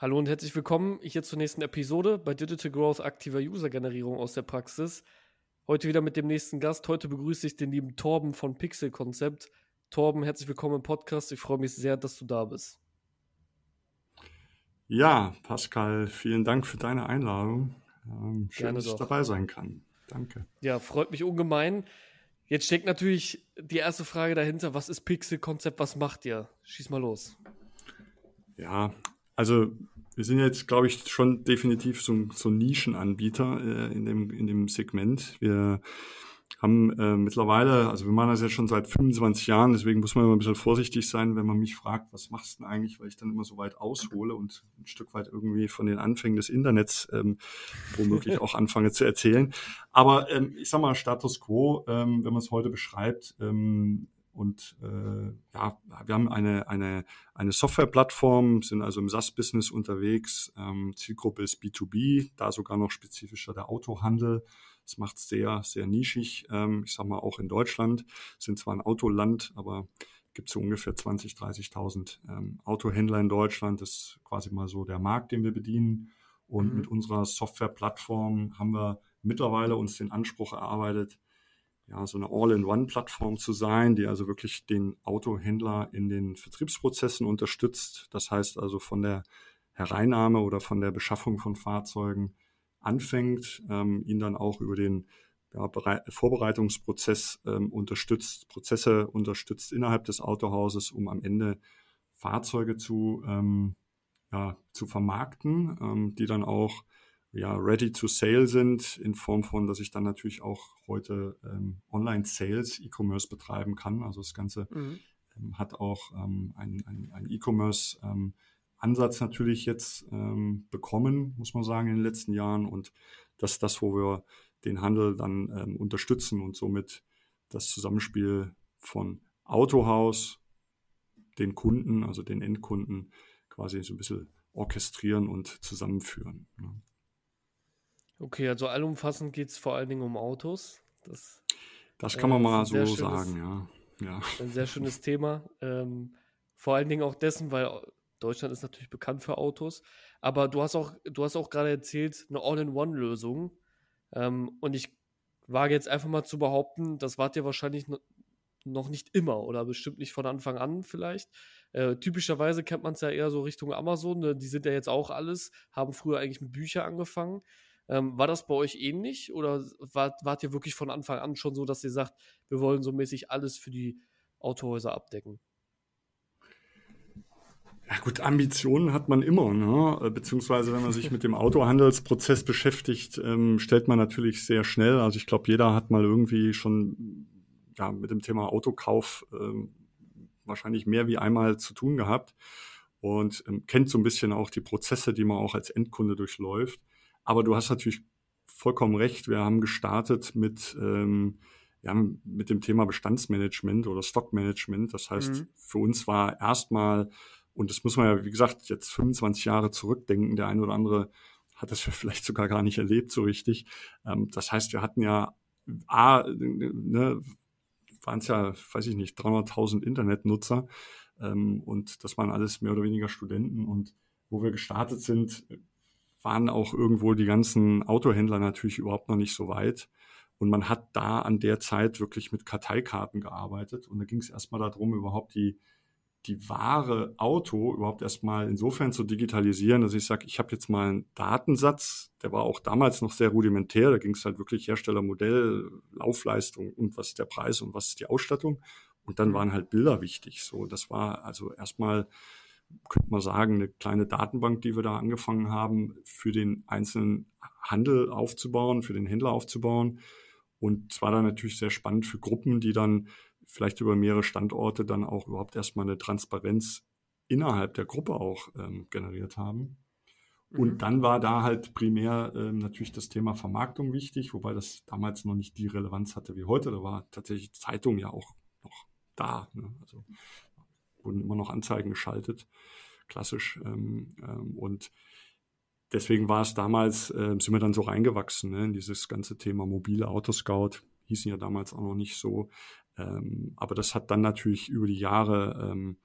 Hallo und herzlich willkommen hier zur nächsten Episode bei Digital Growth aktiver User-Generierung aus der Praxis. Heute wieder mit dem nächsten Gast. Heute begrüße ich den lieben Torben von Pixel Concept. Torben, herzlich willkommen im Podcast. Ich freue mich sehr, dass du da bist. Ja, Pascal, vielen Dank für deine Einladung. Ähm, schön, Gerne dass ich dabei sein kann. Danke. Ja, freut mich ungemein. Jetzt steckt natürlich die erste Frage dahinter: Was ist Pixel Concept? Was macht ihr? Schieß mal los. Ja, also wir sind jetzt, glaube ich, schon definitiv so, so ein Nischenanbieter äh, in, dem, in dem Segment. Wir haben äh, mittlerweile, also wir machen das ja schon seit 25 Jahren, deswegen muss man immer ein bisschen vorsichtig sein, wenn man mich fragt, was machst du denn eigentlich, weil ich dann immer so weit aushole und ein Stück weit irgendwie von den Anfängen des Internets ähm, womöglich auch anfange zu erzählen. Aber ähm, ich sag mal, Status quo, ähm, wenn man es heute beschreibt, ähm, und äh, ja, wir haben eine, eine, eine Softwareplattform, sind also im SaaS-Business unterwegs. Ähm, Zielgruppe ist B2B, da sogar noch spezifischer der Autohandel. Das macht es sehr, sehr nischig. Ähm, ich sag mal, auch in Deutschland sind zwar ein Autoland, aber gibt es so ungefähr 20.000, 30.000 ähm, Autohändler in Deutschland. Das ist quasi mal so der Markt, den wir bedienen. Und mhm. mit unserer Softwareplattform haben wir mittlerweile uns den Anspruch erarbeitet, ja, so eine All-in-One-Plattform zu sein, die also wirklich den Autohändler in den Vertriebsprozessen unterstützt. Das heißt also von der Hereinnahme oder von der Beschaffung von Fahrzeugen anfängt, ähm, ihn dann auch über den ja, Vorbereitungsprozess ähm, unterstützt, Prozesse unterstützt innerhalb des Autohauses, um am Ende Fahrzeuge zu, ähm, ja, zu vermarkten, ähm, die dann auch ja, ready to sale sind, in Form von, dass ich dann natürlich auch heute ähm, Online-Sales, E-Commerce betreiben kann. Also das Ganze mhm. ähm, hat auch ähm, einen ein E-Commerce ähm, Ansatz natürlich jetzt ähm, bekommen, muss man sagen, in den letzten Jahren. Und das ist das, wo wir den Handel dann ähm, unterstützen und somit das Zusammenspiel von Autohaus, den Kunden, also den Endkunden, quasi so ein bisschen orchestrieren und zusammenführen. Ne? Okay, also allumfassend geht es vor allen Dingen um Autos. Das, das kann man äh, mal so schönes, sagen, ja. ja. Ein sehr schönes Thema. Ähm, vor allen Dingen auch dessen, weil Deutschland ist natürlich bekannt für Autos. Aber du hast auch, du hast auch gerade erzählt, eine All-in-One-Lösung. Ähm, und ich wage jetzt einfach mal zu behaupten, das wart ihr wahrscheinlich noch nicht immer oder bestimmt nicht von Anfang an vielleicht. Äh, typischerweise kennt man es ja eher so Richtung Amazon. Ne? Die sind ja jetzt auch alles, haben früher eigentlich mit Büchern angefangen. Ähm, war das bei euch ähnlich oder wart, wart ihr wirklich von Anfang an schon so, dass ihr sagt, wir wollen so mäßig alles für die Autohäuser abdecken? Ja gut, Ambitionen hat man immer, ne? Äh, beziehungsweise wenn man sich mit dem Autohandelsprozess beschäftigt, ähm, stellt man natürlich sehr schnell, also ich glaube, jeder hat mal irgendwie schon ja, mit dem Thema Autokauf ähm, wahrscheinlich mehr wie einmal zu tun gehabt und ähm, kennt so ein bisschen auch die Prozesse, die man auch als Endkunde durchläuft. Aber du hast natürlich vollkommen recht. Wir haben gestartet mit, ähm, ja, mit dem Thema Bestandsmanagement oder Stockmanagement. Das heißt, mhm. für uns war erstmal, und das muss man ja, wie gesagt, jetzt 25 Jahre zurückdenken, der eine oder andere hat das vielleicht sogar gar nicht erlebt so richtig. Ähm, das heißt, wir hatten ja A, ne, waren es ja, weiß ich nicht, 300.000 Internetnutzer ähm, und das waren alles mehr oder weniger Studenten und wo wir gestartet sind, waren auch irgendwo die ganzen Autohändler natürlich überhaupt noch nicht so weit. Und man hat da an der Zeit wirklich mit Karteikarten gearbeitet. Und da ging es erstmal darum, überhaupt die, die wahre Auto überhaupt erstmal insofern zu digitalisieren, dass ich sage, ich habe jetzt mal einen Datensatz, der war auch damals noch sehr rudimentär, da ging es halt wirklich Herstellermodell, Laufleistung und was ist der Preis und was ist die Ausstattung. Und dann waren halt Bilder wichtig. So, das war also erstmal könnte man sagen, eine kleine Datenbank, die wir da angefangen haben, für den einzelnen Handel aufzubauen, für den Händler aufzubauen. Und zwar dann natürlich sehr spannend für Gruppen, die dann vielleicht über mehrere Standorte dann auch überhaupt erstmal eine Transparenz innerhalb der Gruppe auch ähm, generiert haben. Und mhm. dann war da halt primär ähm, natürlich das Thema Vermarktung wichtig, wobei das damals noch nicht die Relevanz hatte wie heute. Da war tatsächlich Zeitung ja auch noch da. Ne? Also wurden immer noch Anzeigen geschaltet, klassisch. Ähm, ähm, und deswegen war es damals, äh, sind wir dann so reingewachsen ne, in dieses ganze Thema mobile Autoscout. Hießen ja damals auch noch nicht so. Ähm, aber das hat dann natürlich über die Jahre ähm,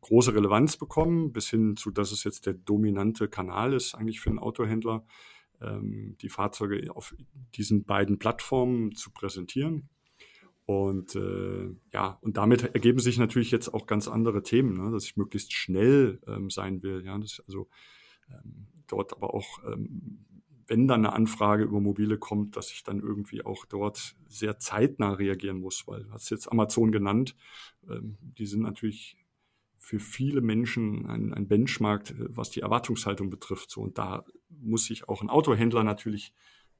große Relevanz bekommen, bis hin zu, dass es jetzt der dominante Kanal ist, eigentlich für einen Autohändler, ähm, die Fahrzeuge auf diesen beiden Plattformen zu präsentieren. Und äh, ja, und damit ergeben sich natürlich jetzt auch ganz andere Themen, ne? dass ich möglichst schnell ähm, sein will. Ja, das also ähm, dort aber auch, ähm, wenn dann eine Anfrage über mobile kommt, dass ich dann irgendwie auch dort sehr zeitnah reagieren muss, weil du hast jetzt Amazon genannt, ähm, die sind natürlich für viele Menschen ein, ein Benchmark, was die Erwartungshaltung betrifft. So, und da muss sich auch ein Autohändler natürlich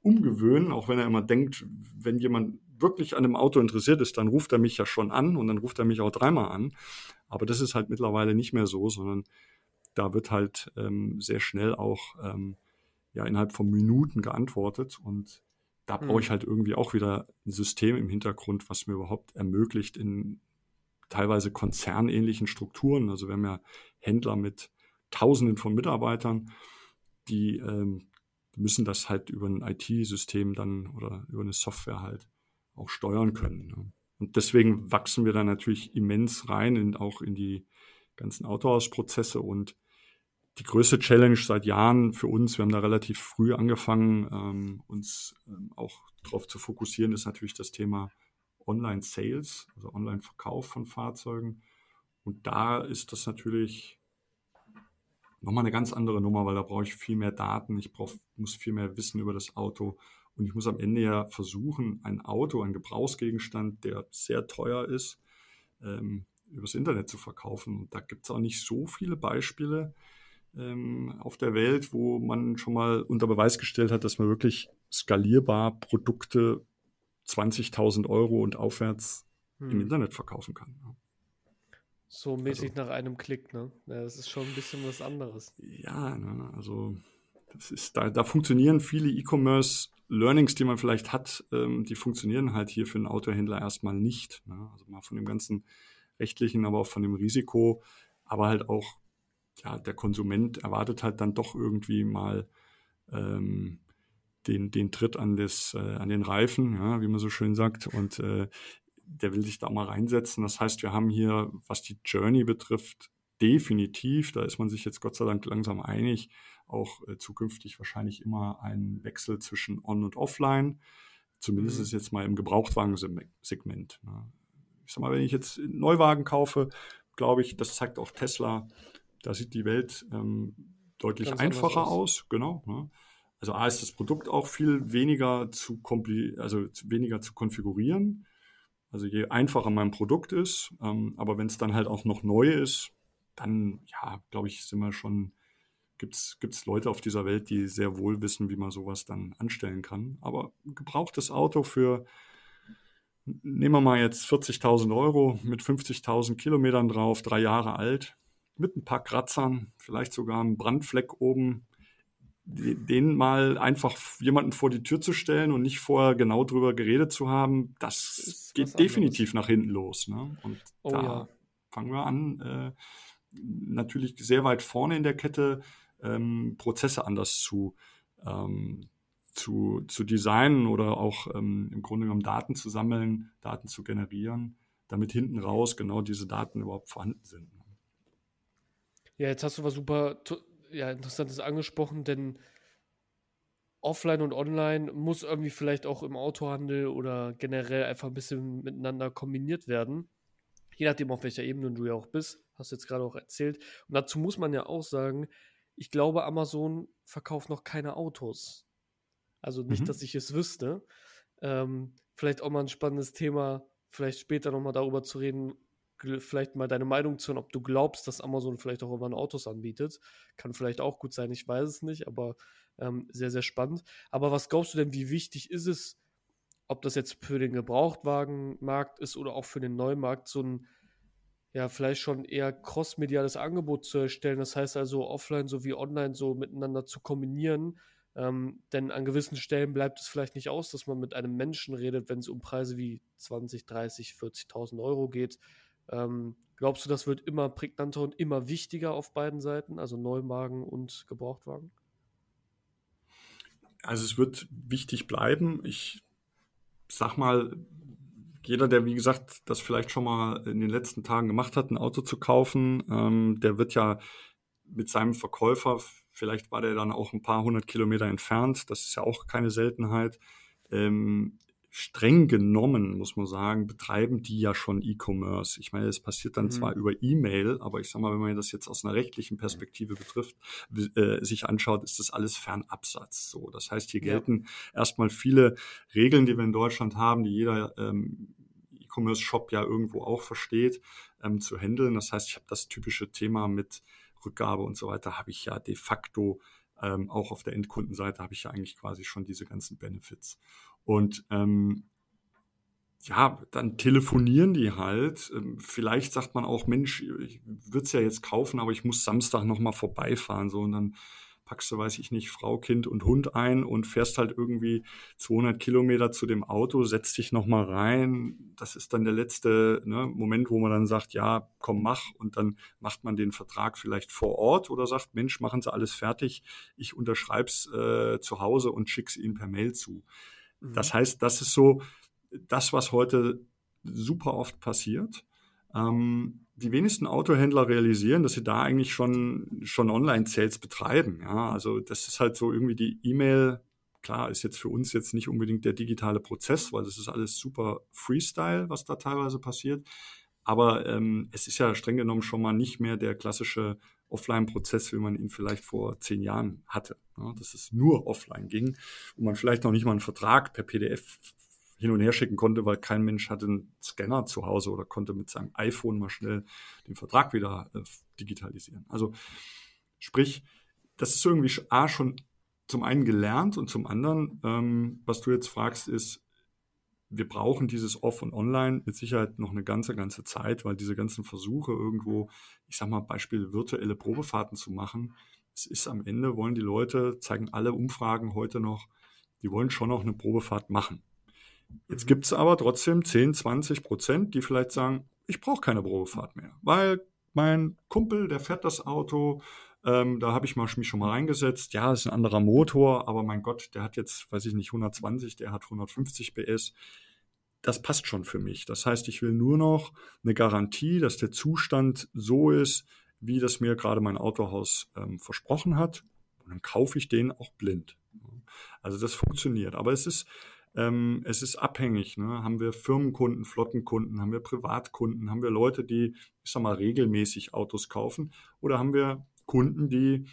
umgewöhnen, auch wenn er immer denkt, wenn jemand wirklich an einem Auto interessiert ist, dann ruft er mich ja schon an und dann ruft er mich auch dreimal an. Aber das ist halt mittlerweile nicht mehr so, sondern da wird halt ähm, sehr schnell auch ähm, ja innerhalb von Minuten geantwortet und da brauche ich mhm. halt irgendwie auch wieder ein System im Hintergrund, was mir überhaupt ermöglicht, in teilweise konzernähnlichen Strukturen, also wir haben ja Händler mit Tausenden von Mitarbeitern, die ähm, müssen das halt über ein IT-System dann oder über eine Software halt auch steuern können. Ne? Und deswegen wachsen wir da natürlich immens rein, in, auch in die ganzen Autohausprozesse und die größte Challenge seit Jahren für uns, wir haben da relativ früh angefangen, ähm, uns ähm, auch darauf zu fokussieren, ist natürlich das Thema Online-Sales, also Online-Verkauf von Fahrzeugen. Und da ist das natürlich nochmal eine ganz andere Nummer, weil da brauche ich viel mehr Daten, ich brauch, muss viel mehr wissen über das Auto und ich muss am Ende ja versuchen, ein Auto, ein Gebrauchsgegenstand, der sehr teuer ist, ähm, übers Internet zu verkaufen. Und da gibt es auch nicht so viele Beispiele ähm, auf der Welt, wo man schon mal unter Beweis gestellt hat, dass man wirklich skalierbar Produkte 20.000 Euro und aufwärts hm. im Internet verkaufen kann. So mäßig also, nach einem Klick, ne? Ja, das ist schon ein bisschen was anderes. Ja, ne, also das ist, da, da funktionieren viele E-Commerce Learnings, die man vielleicht hat, ähm, die funktionieren halt hier für einen Autohändler erstmal nicht. Ne? Also mal von dem ganzen rechtlichen, aber auch von dem Risiko, aber halt auch, ja, der Konsument erwartet halt dann doch irgendwie mal ähm, den, den Tritt an, das, äh, an den Reifen, ja, wie man so schön sagt. Und äh, der will sich da mal reinsetzen. Das heißt, wir haben hier, was die Journey betrifft, definitiv, da ist man sich jetzt Gott sei Dank langsam einig, auch äh, zukünftig wahrscheinlich immer ein Wechsel zwischen On- und Offline. Zumindest mhm. ist jetzt mal im Gebrauchtwagensegment. Ne? Ich sag mal, wenn ich jetzt einen Neuwagen kaufe, glaube ich, das zeigt auch Tesla, da sieht die Welt ähm, deutlich Ganz einfacher aus. aus. Genau. Ne? Also A ist das Produkt auch viel weniger zu also weniger zu konfigurieren. Also je einfacher mein Produkt ist, ähm, aber wenn es dann halt auch noch neu ist, dann ja, glaube ich, sind wir schon gibt es Leute auf dieser Welt, die sehr wohl wissen, wie man sowas dann anstellen kann. Aber gebrauchtes Auto für, nehmen wir mal jetzt 40.000 Euro mit 50.000 Kilometern drauf, drei Jahre alt, mit ein paar Kratzern, vielleicht sogar einem Brandfleck oben, den mal einfach jemanden vor die Tür zu stellen und nicht vorher genau drüber geredet zu haben, das, geht definitiv nach hinten los. Ne? Und oh, da ja. fangen wir an, äh, natürlich sehr weit vorne in der Kette ähm, Prozesse anders zu, ähm, zu, zu designen oder auch ähm, im Grunde genommen Daten zu sammeln, Daten zu generieren, damit hinten raus genau diese Daten überhaupt vorhanden sind. Ja, jetzt hast du was super ja, Interessantes angesprochen, denn offline und online muss irgendwie vielleicht auch im Autohandel oder generell einfach ein bisschen miteinander kombiniert werden. Je nachdem, auf welcher Ebene du ja auch bist, hast du jetzt gerade auch erzählt. Und dazu muss man ja auch sagen, ich glaube, Amazon verkauft noch keine Autos. Also nicht, mhm. dass ich es wüsste. Ähm, vielleicht auch mal ein spannendes Thema, vielleicht später nochmal darüber zu reden, vielleicht mal deine Meinung zu hören, ob du glaubst, dass Amazon vielleicht auch immer Autos anbietet. Kann vielleicht auch gut sein, ich weiß es nicht, aber ähm, sehr, sehr spannend. Aber was glaubst du denn, wie wichtig ist es, ob das jetzt für den Gebrauchtwagenmarkt ist oder auch für den Neumarkt, so ein ja, vielleicht schon eher crossmediales Angebot zu erstellen. Das heißt also offline sowie online so miteinander zu kombinieren. Ähm, denn an gewissen Stellen bleibt es vielleicht nicht aus, dass man mit einem Menschen redet, wenn es um Preise wie 20, 30, 40.000 Euro geht. Ähm, glaubst du, das wird immer prägnanter und immer wichtiger auf beiden Seiten, also Neuwagen und Gebrauchtwagen? Also es wird wichtig bleiben. Ich sag mal, jeder, der wie gesagt das vielleicht schon mal in den letzten Tagen gemacht hat, ein Auto zu kaufen, ähm, der wird ja mit seinem Verkäufer, vielleicht war der dann auch ein paar hundert Kilometer entfernt, das ist ja auch keine Seltenheit, ähm, streng genommen, muss man sagen, betreiben die ja schon E-Commerce. Ich meine, es passiert dann mhm. zwar über E-Mail, aber ich sag mal, wenn man das jetzt aus einer rechtlichen Perspektive betrifft, äh, sich anschaut, ist das alles Fernabsatz. So, das heißt, hier gelten ja. erstmal viele Regeln, die wir in Deutschland haben, die jeder ähm, E-Commerce-Shop ja irgendwo auch versteht, ähm, zu handeln. Das heißt, ich habe das typische Thema mit Rückgabe und so weiter, habe ich ja de facto ähm, auch auf der Endkundenseite habe ich ja eigentlich quasi schon diese ganzen Benefits. Und ähm, ja, dann telefonieren die halt. Ähm, vielleicht sagt man auch, Mensch, ich würde es ja jetzt kaufen, aber ich muss Samstag nochmal vorbeifahren. So, und dann packst du, weiß ich nicht, Frau, Kind und Hund ein und fährst halt irgendwie 200 Kilometer zu dem Auto, setzt dich nochmal rein. Das ist dann der letzte ne, Moment, wo man dann sagt, ja, komm, mach. Und dann macht man den Vertrag vielleicht vor Ort oder sagt, Mensch, machen Sie alles fertig. Ich unterschreib's äh, zu Hause und schick's Ihnen per Mail zu. Mhm. Das heißt, das ist so das, was heute super oft passiert. Ähm, die wenigsten Autohändler realisieren, dass sie da eigentlich schon, schon Online-Sales betreiben. Ja, also das ist halt so irgendwie die E-Mail. Klar, ist jetzt für uns jetzt nicht unbedingt der digitale Prozess, weil das ist alles super Freestyle, was da teilweise passiert. Aber ähm, es ist ja streng genommen schon mal nicht mehr der klassische Offline-Prozess, wie man ihn vielleicht vor zehn Jahren hatte. Ja, dass es nur offline ging und man vielleicht noch nicht mal einen Vertrag per PDF hin und her schicken konnte, weil kein Mensch hatte einen Scanner zu Hause oder konnte mit seinem iPhone mal schnell den Vertrag wieder äh, digitalisieren. Also sprich, das ist irgendwie A schon zum einen gelernt und zum anderen, ähm, was du jetzt fragst, ist, wir brauchen dieses Off- und Online mit Sicherheit noch eine ganze, ganze Zeit, weil diese ganzen Versuche irgendwo, ich sag mal, Beispiel virtuelle Probefahrten zu machen, es ist am Ende, wollen die Leute, zeigen alle Umfragen heute noch, die wollen schon noch eine Probefahrt machen. Jetzt mhm. gibt es aber trotzdem 10, 20 Prozent, die vielleicht sagen, ich brauche keine Probefahrt mehr, weil mein Kumpel, der fährt das Auto, ähm, da habe ich mich schon mal reingesetzt. Ja, ist ein anderer Motor, aber mein Gott, der hat jetzt, weiß ich nicht, 120, der hat 150 PS. Das passt schon für mich. Das heißt, ich will nur noch eine Garantie, dass der Zustand so ist, wie das mir gerade mein Autohaus ähm, versprochen hat. Und dann kaufe ich den auch blind. Also das funktioniert. Aber es ist, ähm, es ist abhängig. Ne? Haben wir Firmenkunden, Flottenkunden, haben wir Privatkunden, haben wir Leute, die, ich sag mal, regelmäßig Autos kaufen oder haben wir Kunden, die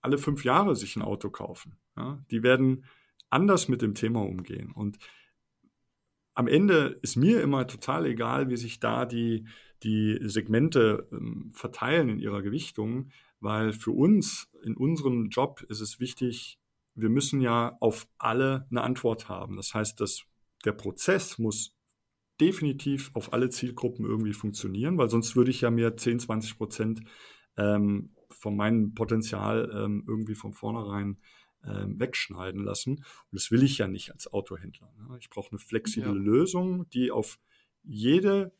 alle fünf Jahre sich ein Auto kaufen. Ja? Die werden anders mit dem Thema umgehen. Und am Ende ist mir immer total egal, wie sich da die, die Segmente ähm, verteilen in ihrer Gewichtung, weil für uns in unserem Job ist es wichtig, wir müssen ja auf alle eine Antwort haben. Das heißt, dass der Prozess muss definitiv auf alle Zielgruppen irgendwie funktionieren, weil sonst würde ich ja mir 10, 20 Prozent ähm, von meinem Potenzial ähm, irgendwie von vornherein ähm, wegschneiden lassen. Und das will ich ja nicht als Autohändler. Ne? Ich brauche eine flexible ja. Lösung, die auf jede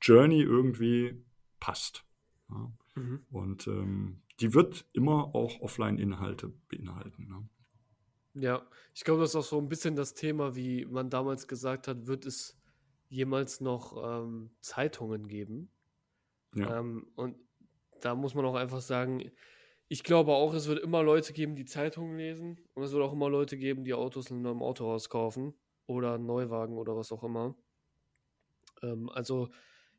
Journey irgendwie passt. Ja? Mhm. Und ähm, die wird immer auch Offline-Inhalte beinhalten. Ne? Ja, ich glaube, das ist auch so ein bisschen das Thema, wie man damals gesagt hat, wird es jemals noch ähm, Zeitungen geben? Ja. Ähm, und da muss man auch einfach sagen, ich glaube auch, es wird immer Leute geben, die Zeitungen lesen und es wird auch immer Leute geben, die Autos in einem Autohaus kaufen oder einen Neuwagen oder was auch immer. Ähm, also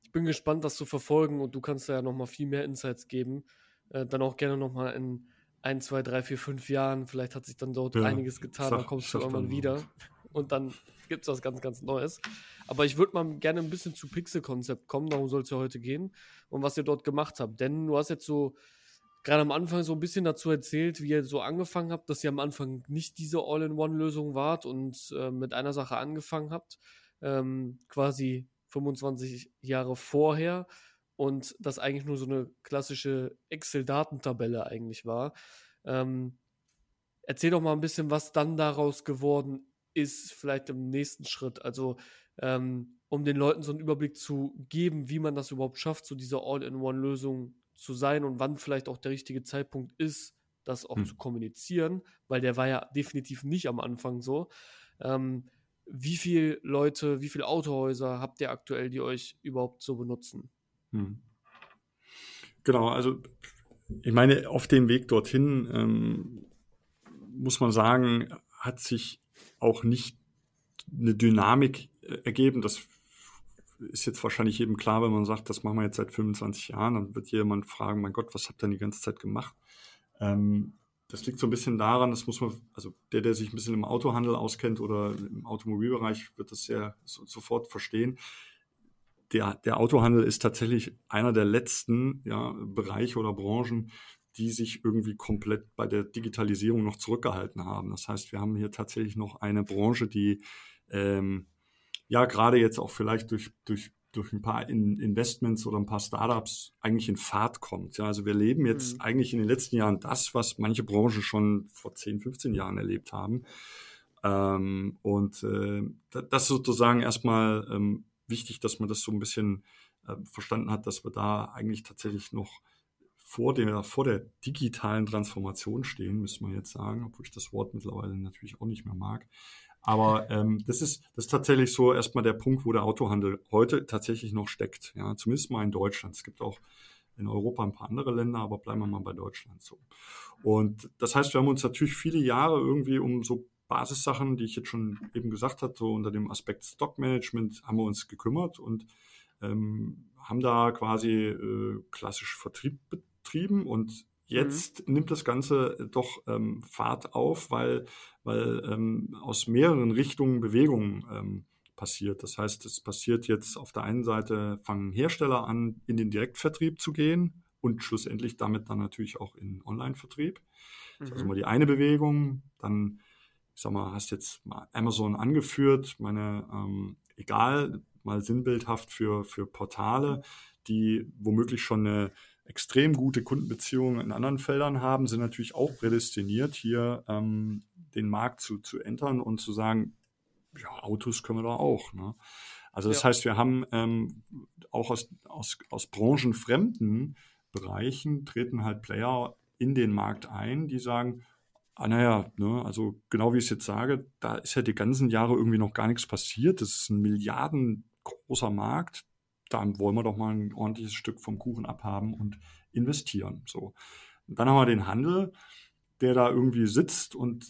ich bin gespannt, das zu verfolgen und du kannst da ja nochmal viel mehr Insights geben. Äh, dann auch gerne nochmal in ein, zwei, drei, vier, fünf Jahren. Vielleicht hat sich dann dort ja, einiges getan, sag, dann kommst du irgendwann wieder und dann gibt es was ganz, ganz Neues. Aber ich würde mal gerne ein bisschen zu Pixel-Konzept kommen, darum soll es ja heute gehen und was ihr dort gemacht habt. Denn du hast jetzt so gerade am Anfang so ein bisschen dazu erzählt, wie ihr so angefangen habt, dass ihr am Anfang nicht diese All-in-One-Lösung wart und äh, mit einer Sache angefangen habt, ähm, quasi 25 Jahre vorher und das eigentlich nur so eine klassische Excel-Datentabelle eigentlich war. Ähm, erzähl doch mal ein bisschen, was dann daraus geworden ist, vielleicht im nächsten Schritt. Also, ähm, um den Leuten so einen Überblick zu geben, wie man das überhaupt schafft, so diese All-in-One-Lösung zu sein und wann vielleicht auch der richtige Zeitpunkt ist, das auch hm. zu kommunizieren, weil der war ja definitiv nicht am Anfang so. Ähm, wie viele Leute, wie viele Autohäuser habt ihr aktuell, die euch überhaupt so benutzen? Hm. Genau, also ich meine, auf dem Weg dorthin ähm, muss man sagen, hat sich auch nicht eine Dynamik äh, ergeben. Das ist jetzt wahrscheinlich jedem klar, wenn man sagt, das machen wir jetzt seit 25 Jahren, dann wird jemand fragen, mein Gott, was habt ihr denn die ganze Zeit gemacht? Ähm, das liegt so ein bisschen daran, das muss man, also der, der sich ein bisschen im Autohandel auskennt oder im Automobilbereich, wird das sehr so, sofort verstehen. Der, der Autohandel ist tatsächlich einer der letzten ja, Bereiche oder Branchen, die sich irgendwie komplett bei der Digitalisierung noch zurückgehalten haben. Das heißt, wir haben hier tatsächlich noch eine Branche, die ähm, ja gerade jetzt auch vielleicht durch, durch, durch ein paar in Investments oder ein paar Startups eigentlich in Fahrt kommt. Ja, also wir leben jetzt mhm. eigentlich in den letzten Jahren das, was manche Branchen schon vor 10, 15 Jahren erlebt haben. Ähm, und äh, das ist sozusagen erstmal ähm, wichtig, dass man das so ein bisschen äh, verstanden hat, dass wir da eigentlich tatsächlich noch vor der, vor der digitalen Transformation stehen, müssen wir jetzt sagen, obwohl ich das Wort mittlerweile natürlich auch nicht mehr mag. Aber ähm, das, ist, das ist tatsächlich so erstmal der Punkt, wo der Autohandel heute tatsächlich noch steckt. Ja, zumindest mal in Deutschland. Es gibt auch in Europa ein paar andere Länder, aber bleiben wir mal bei Deutschland so. Und das heißt, wir haben uns natürlich viele Jahre irgendwie um so Basissachen, die ich jetzt schon eben gesagt habe, so unter dem Aspekt Stockmanagement haben wir uns gekümmert und ähm, haben da quasi äh, klassisch Vertrieb betrieben und Jetzt mhm. nimmt das Ganze äh, doch ähm, Fahrt auf, weil, weil ähm, aus mehreren Richtungen Bewegungen ähm, passiert. Das heißt, es passiert jetzt auf der einen Seite, fangen Hersteller an, in den Direktvertrieb zu gehen und schlussendlich damit dann natürlich auch in Online-Vertrieb. Das ist also mhm. mal die eine Bewegung. Dann, ich sag mal, hast jetzt mal Amazon angeführt, meine, ähm, egal, mal sinnbildhaft für, für Portale, die womöglich schon eine extrem gute Kundenbeziehungen in anderen Feldern haben, sind natürlich auch prädestiniert, hier ähm, den Markt zu, zu entern und zu sagen, ja, Autos können wir doch auch. Ne? Also das ja. heißt, wir haben ähm, auch aus, aus, aus branchenfremden Bereichen treten halt Player in den Markt ein, die sagen, ah naja, ne, also genau wie ich es jetzt sage, da ist ja die ganzen Jahre irgendwie noch gar nichts passiert. Das ist ein milliardengroßer Markt da wollen wir doch mal ein ordentliches Stück vom Kuchen abhaben und investieren. So. Und dann haben wir den Handel, der da irgendwie sitzt und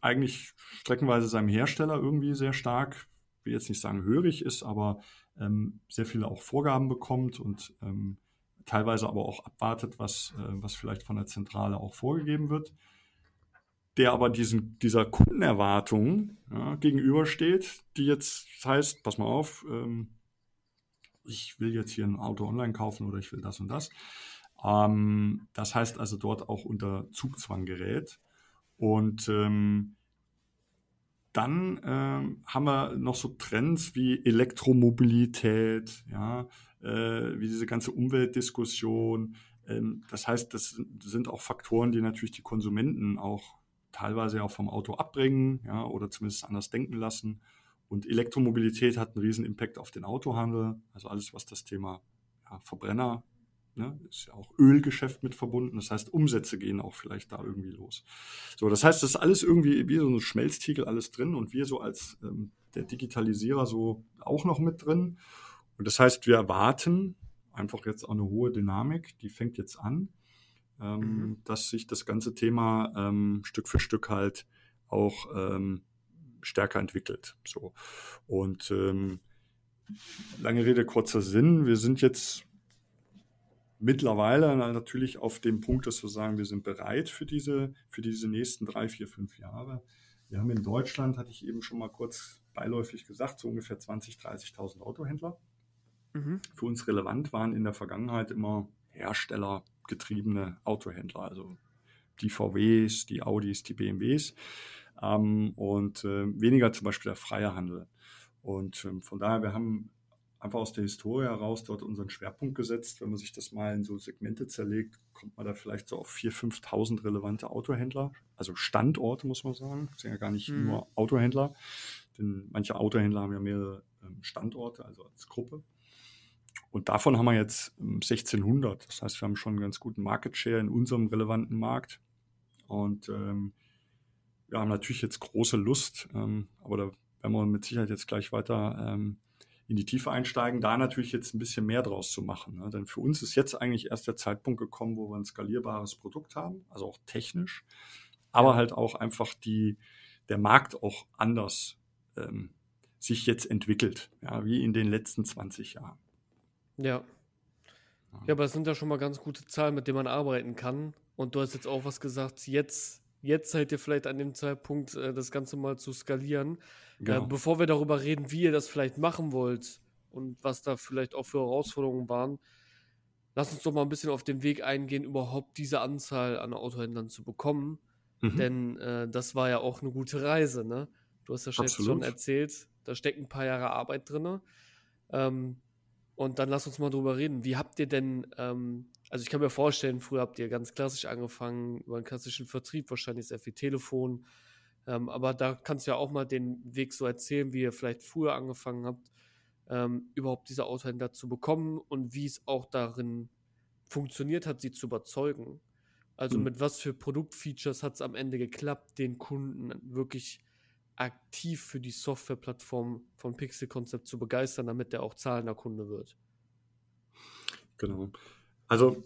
eigentlich streckenweise seinem Hersteller irgendwie sehr stark, will jetzt nicht sagen hörig ist, aber ähm, sehr viele auch Vorgaben bekommt und ähm, teilweise aber auch abwartet, was, äh, was vielleicht von der Zentrale auch vorgegeben wird, der aber diesen, dieser Kundenerwartung ja, gegenübersteht, die jetzt heißt, pass mal auf, ähm, ich will jetzt hier ein Auto online kaufen oder ich will das und das. Ähm, das heißt also dort auch unter Zugzwang gerät. Und ähm, dann ähm, haben wir noch so Trends wie Elektromobilität, ja, äh, wie diese ganze Umweltdiskussion. Ähm, das heißt, das sind auch Faktoren, die natürlich die Konsumenten auch teilweise auch vom Auto abbringen, ja, oder zumindest anders denken lassen. Und Elektromobilität hat einen riesen Impact auf den Autohandel. Also alles, was das Thema ja, Verbrenner, ne, ist ja auch Ölgeschäft mit verbunden. Das heißt, Umsätze gehen auch vielleicht da irgendwie los. So, das heißt, das ist alles irgendwie wie so ein Schmelztiegel alles drin und wir so als ähm, der Digitalisierer so auch noch mit drin. Und das heißt, wir erwarten einfach jetzt auch eine hohe Dynamik, die fängt jetzt an, ähm, mhm. dass sich das ganze Thema ähm, Stück für Stück halt auch ähm, stärker entwickelt. So. Und ähm, lange Rede, kurzer Sinn, wir sind jetzt mittlerweile natürlich auf dem Punkt, dass wir sagen, wir sind bereit für diese, für diese nächsten drei, vier, fünf Jahre. Wir haben in Deutschland, hatte ich eben schon mal kurz beiläufig gesagt, so ungefähr 20.000, 30.000 Autohändler. Mhm. Für uns relevant waren in der Vergangenheit immer herstellergetriebene Autohändler, also die VWs, die Audis, die BMWs ähm, und äh, weniger zum Beispiel der freie Handel. Und ähm, von daher, wir haben einfach aus der Historie heraus dort unseren Schwerpunkt gesetzt. Wenn man sich das mal in so Segmente zerlegt, kommt man da vielleicht so auf 4.000, 5.000 relevante Autohändler. Also Standorte, muss man sagen. Das sind ja gar nicht mhm. nur Autohändler. Denn manche Autohändler haben ja mehrere ähm, Standorte, also als Gruppe. Und davon haben wir jetzt 1600. Ähm, das heißt, wir haben schon einen ganz guten Market Share in unserem relevanten Markt. Und ähm, wir haben natürlich jetzt große Lust, ähm, aber da werden wir mit Sicherheit jetzt gleich weiter ähm, in die Tiefe einsteigen, da natürlich jetzt ein bisschen mehr draus zu machen. Ne? Denn für uns ist jetzt eigentlich erst der Zeitpunkt gekommen, wo wir ein skalierbares Produkt haben, also auch technisch, aber halt auch einfach die, der Markt auch anders ähm, sich jetzt entwickelt, ja, wie in den letzten 20 Jahren. Ja. Ja, aber das sind ja schon mal ganz gute Zahlen, mit denen man arbeiten kann. Und du hast jetzt auch was gesagt, jetzt, jetzt seid ihr vielleicht an dem Zeitpunkt, äh, das Ganze mal zu skalieren. Äh, genau. Äh, bevor wir darüber reden, wie ihr das vielleicht machen wollt und was da vielleicht auch für Herausforderungen waren, lass uns doch mal ein bisschen auf den Weg eingehen, überhaupt diese Anzahl an Autohändlern zu bekommen. Mhm. Denn äh, das war ja auch eine gute Reise, ne? Du hast ja schon erzählt, da steckt ein paar Jahre Arbeit drin. Ähm, und dann lass uns mal drüber reden. Wie habt ihr denn, ähm, also ich kann mir vorstellen, früher habt ihr ganz klassisch angefangen, über einen klassischen Vertrieb, wahrscheinlich sehr viel Telefon. Ähm, aber da kannst du ja auch mal den Weg so erzählen, wie ihr vielleicht früher angefangen habt, ähm, überhaupt diese Autohändler zu bekommen und wie es auch darin funktioniert hat, sie zu überzeugen. Also mhm. mit was für Produktfeatures hat es am Ende geklappt, den Kunden wirklich aktiv für die Softwareplattform von Pixel Concept zu begeistern, damit der auch zahlender Kunde wird. Genau. Also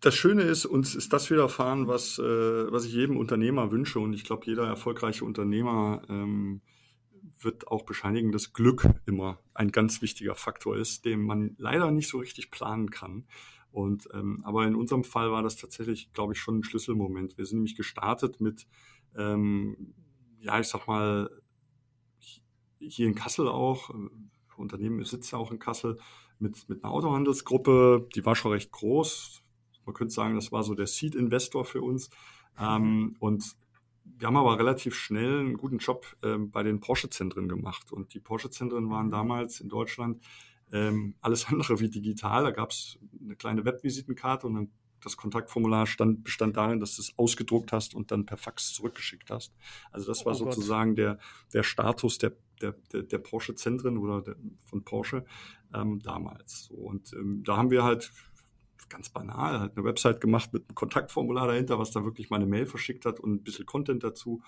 das Schöne ist, uns ist das widerfahren, was, äh, was ich jedem Unternehmer wünsche. Und ich glaube, jeder erfolgreiche Unternehmer ähm, wird auch bescheinigen, dass Glück immer ein ganz wichtiger Faktor ist, den man leider nicht so richtig planen kann. Und ähm, aber in unserem Fall war das tatsächlich, glaube ich, schon ein Schlüsselmoment. Wir sind nämlich gestartet mit ähm, ja, ich sag mal, hier in Kassel auch, äh, Unternehmen sitzt ja auch in Kassel, mit, mit einer Autohandelsgruppe, die war schon recht groß. Man könnte sagen, das war so der Seed-Investor für uns. Ähm, und wir haben aber relativ schnell einen guten Job ähm, bei den Porsche-Zentren gemacht. Und die Porsche-Zentren waren damals in Deutschland ähm, alles andere wie digital. Da gab es eine kleine Webvisitenkarte und dann das Kontaktformular stand, bestand darin, dass du es ausgedruckt hast und dann per Fax zurückgeschickt hast. Also das war oh sozusagen der, der Status der, der, der, der Porsche-Zentren oder der, von Porsche ähm, damals. So, und ähm, da haben wir halt ganz banal halt eine Website gemacht mit einem Kontaktformular dahinter, was da wirklich mal eine Mail verschickt hat und ein bisschen Content dazu.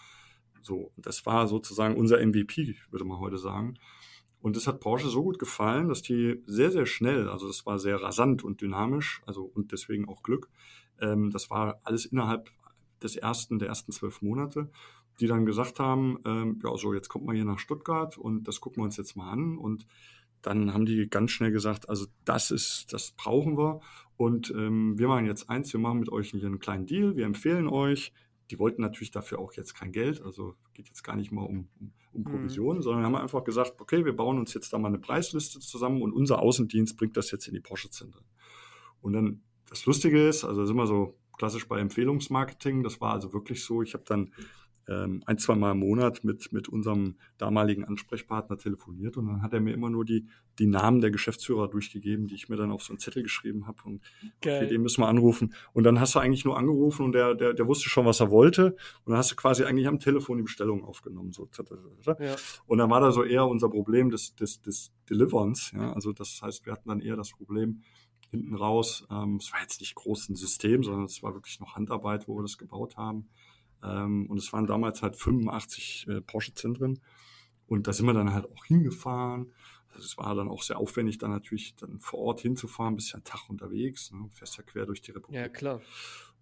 So, das war sozusagen unser MVP, würde man heute sagen. Und es hat Porsche so gut gefallen, dass die sehr, sehr schnell, also es war sehr rasant und dynamisch, also und deswegen auch Glück. Ähm, das war alles innerhalb des ersten, der ersten zwölf Monate, die dann gesagt haben, ähm, ja, so jetzt kommt mal hier nach Stuttgart und das gucken wir uns jetzt mal an. Und dann haben die ganz schnell gesagt, also das ist, das brauchen wir. Und ähm, wir machen jetzt eins, wir machen mit euch hier einen kleinen Deal, wir empfehlen euch, die wollten natürlich dafür auch jetzt kein Geld, also geht jetzt gar nicht mal um, um, um mhm. Provisionen, mhm. sondern haben einfach gesagt, okay, wir bauen uns jetzt da mal eine Preisliste zusammen und unser Außendienst bringt das jetzt in die Porsche-Zentren. Und dann das Lustige ist, also das ist immer so klassisch bei Empfehlungsmarketing, das war also wirklich so, ich habe dann ähm, ein, zwei Mal im Monat mit, mit unserem damaligen Ansprechpartner telefoniert und dann hat er mir immer nur die, die Namen der Geschäftsführer durchgegeben, die ich mir dann auf so einen Zettel geschrieben habe und okay, den müssen wir anrufen. Und dann hast du eigentlich nur angerufen und der, der, der wusste schon, was er wollte und dann hast du quasi eigentlich am Telefon die Bestellung aufgenommen. So. Ja. Und dann war da so eher unser Problem des, des, des Deliverance. Ja? Also das heißt, wir hatten dann eher das Problem, hinten raus. Ähm, es war jetzt nicht groß ein System, sondern es war wirklich noch Handarbeit, wo wir das gebaut haben. Ähm, und es waren damals halt 85 äh, Porsche-Zentren. Und da sind wir dann halt auch hingefahren. Also es war dann auch sehr aufwendig, dann natürlich dann vor Ort hinzufahren, bist ja einen Tag unterwegs, ne? fährst ja quer durch die Republik. Ja, klar.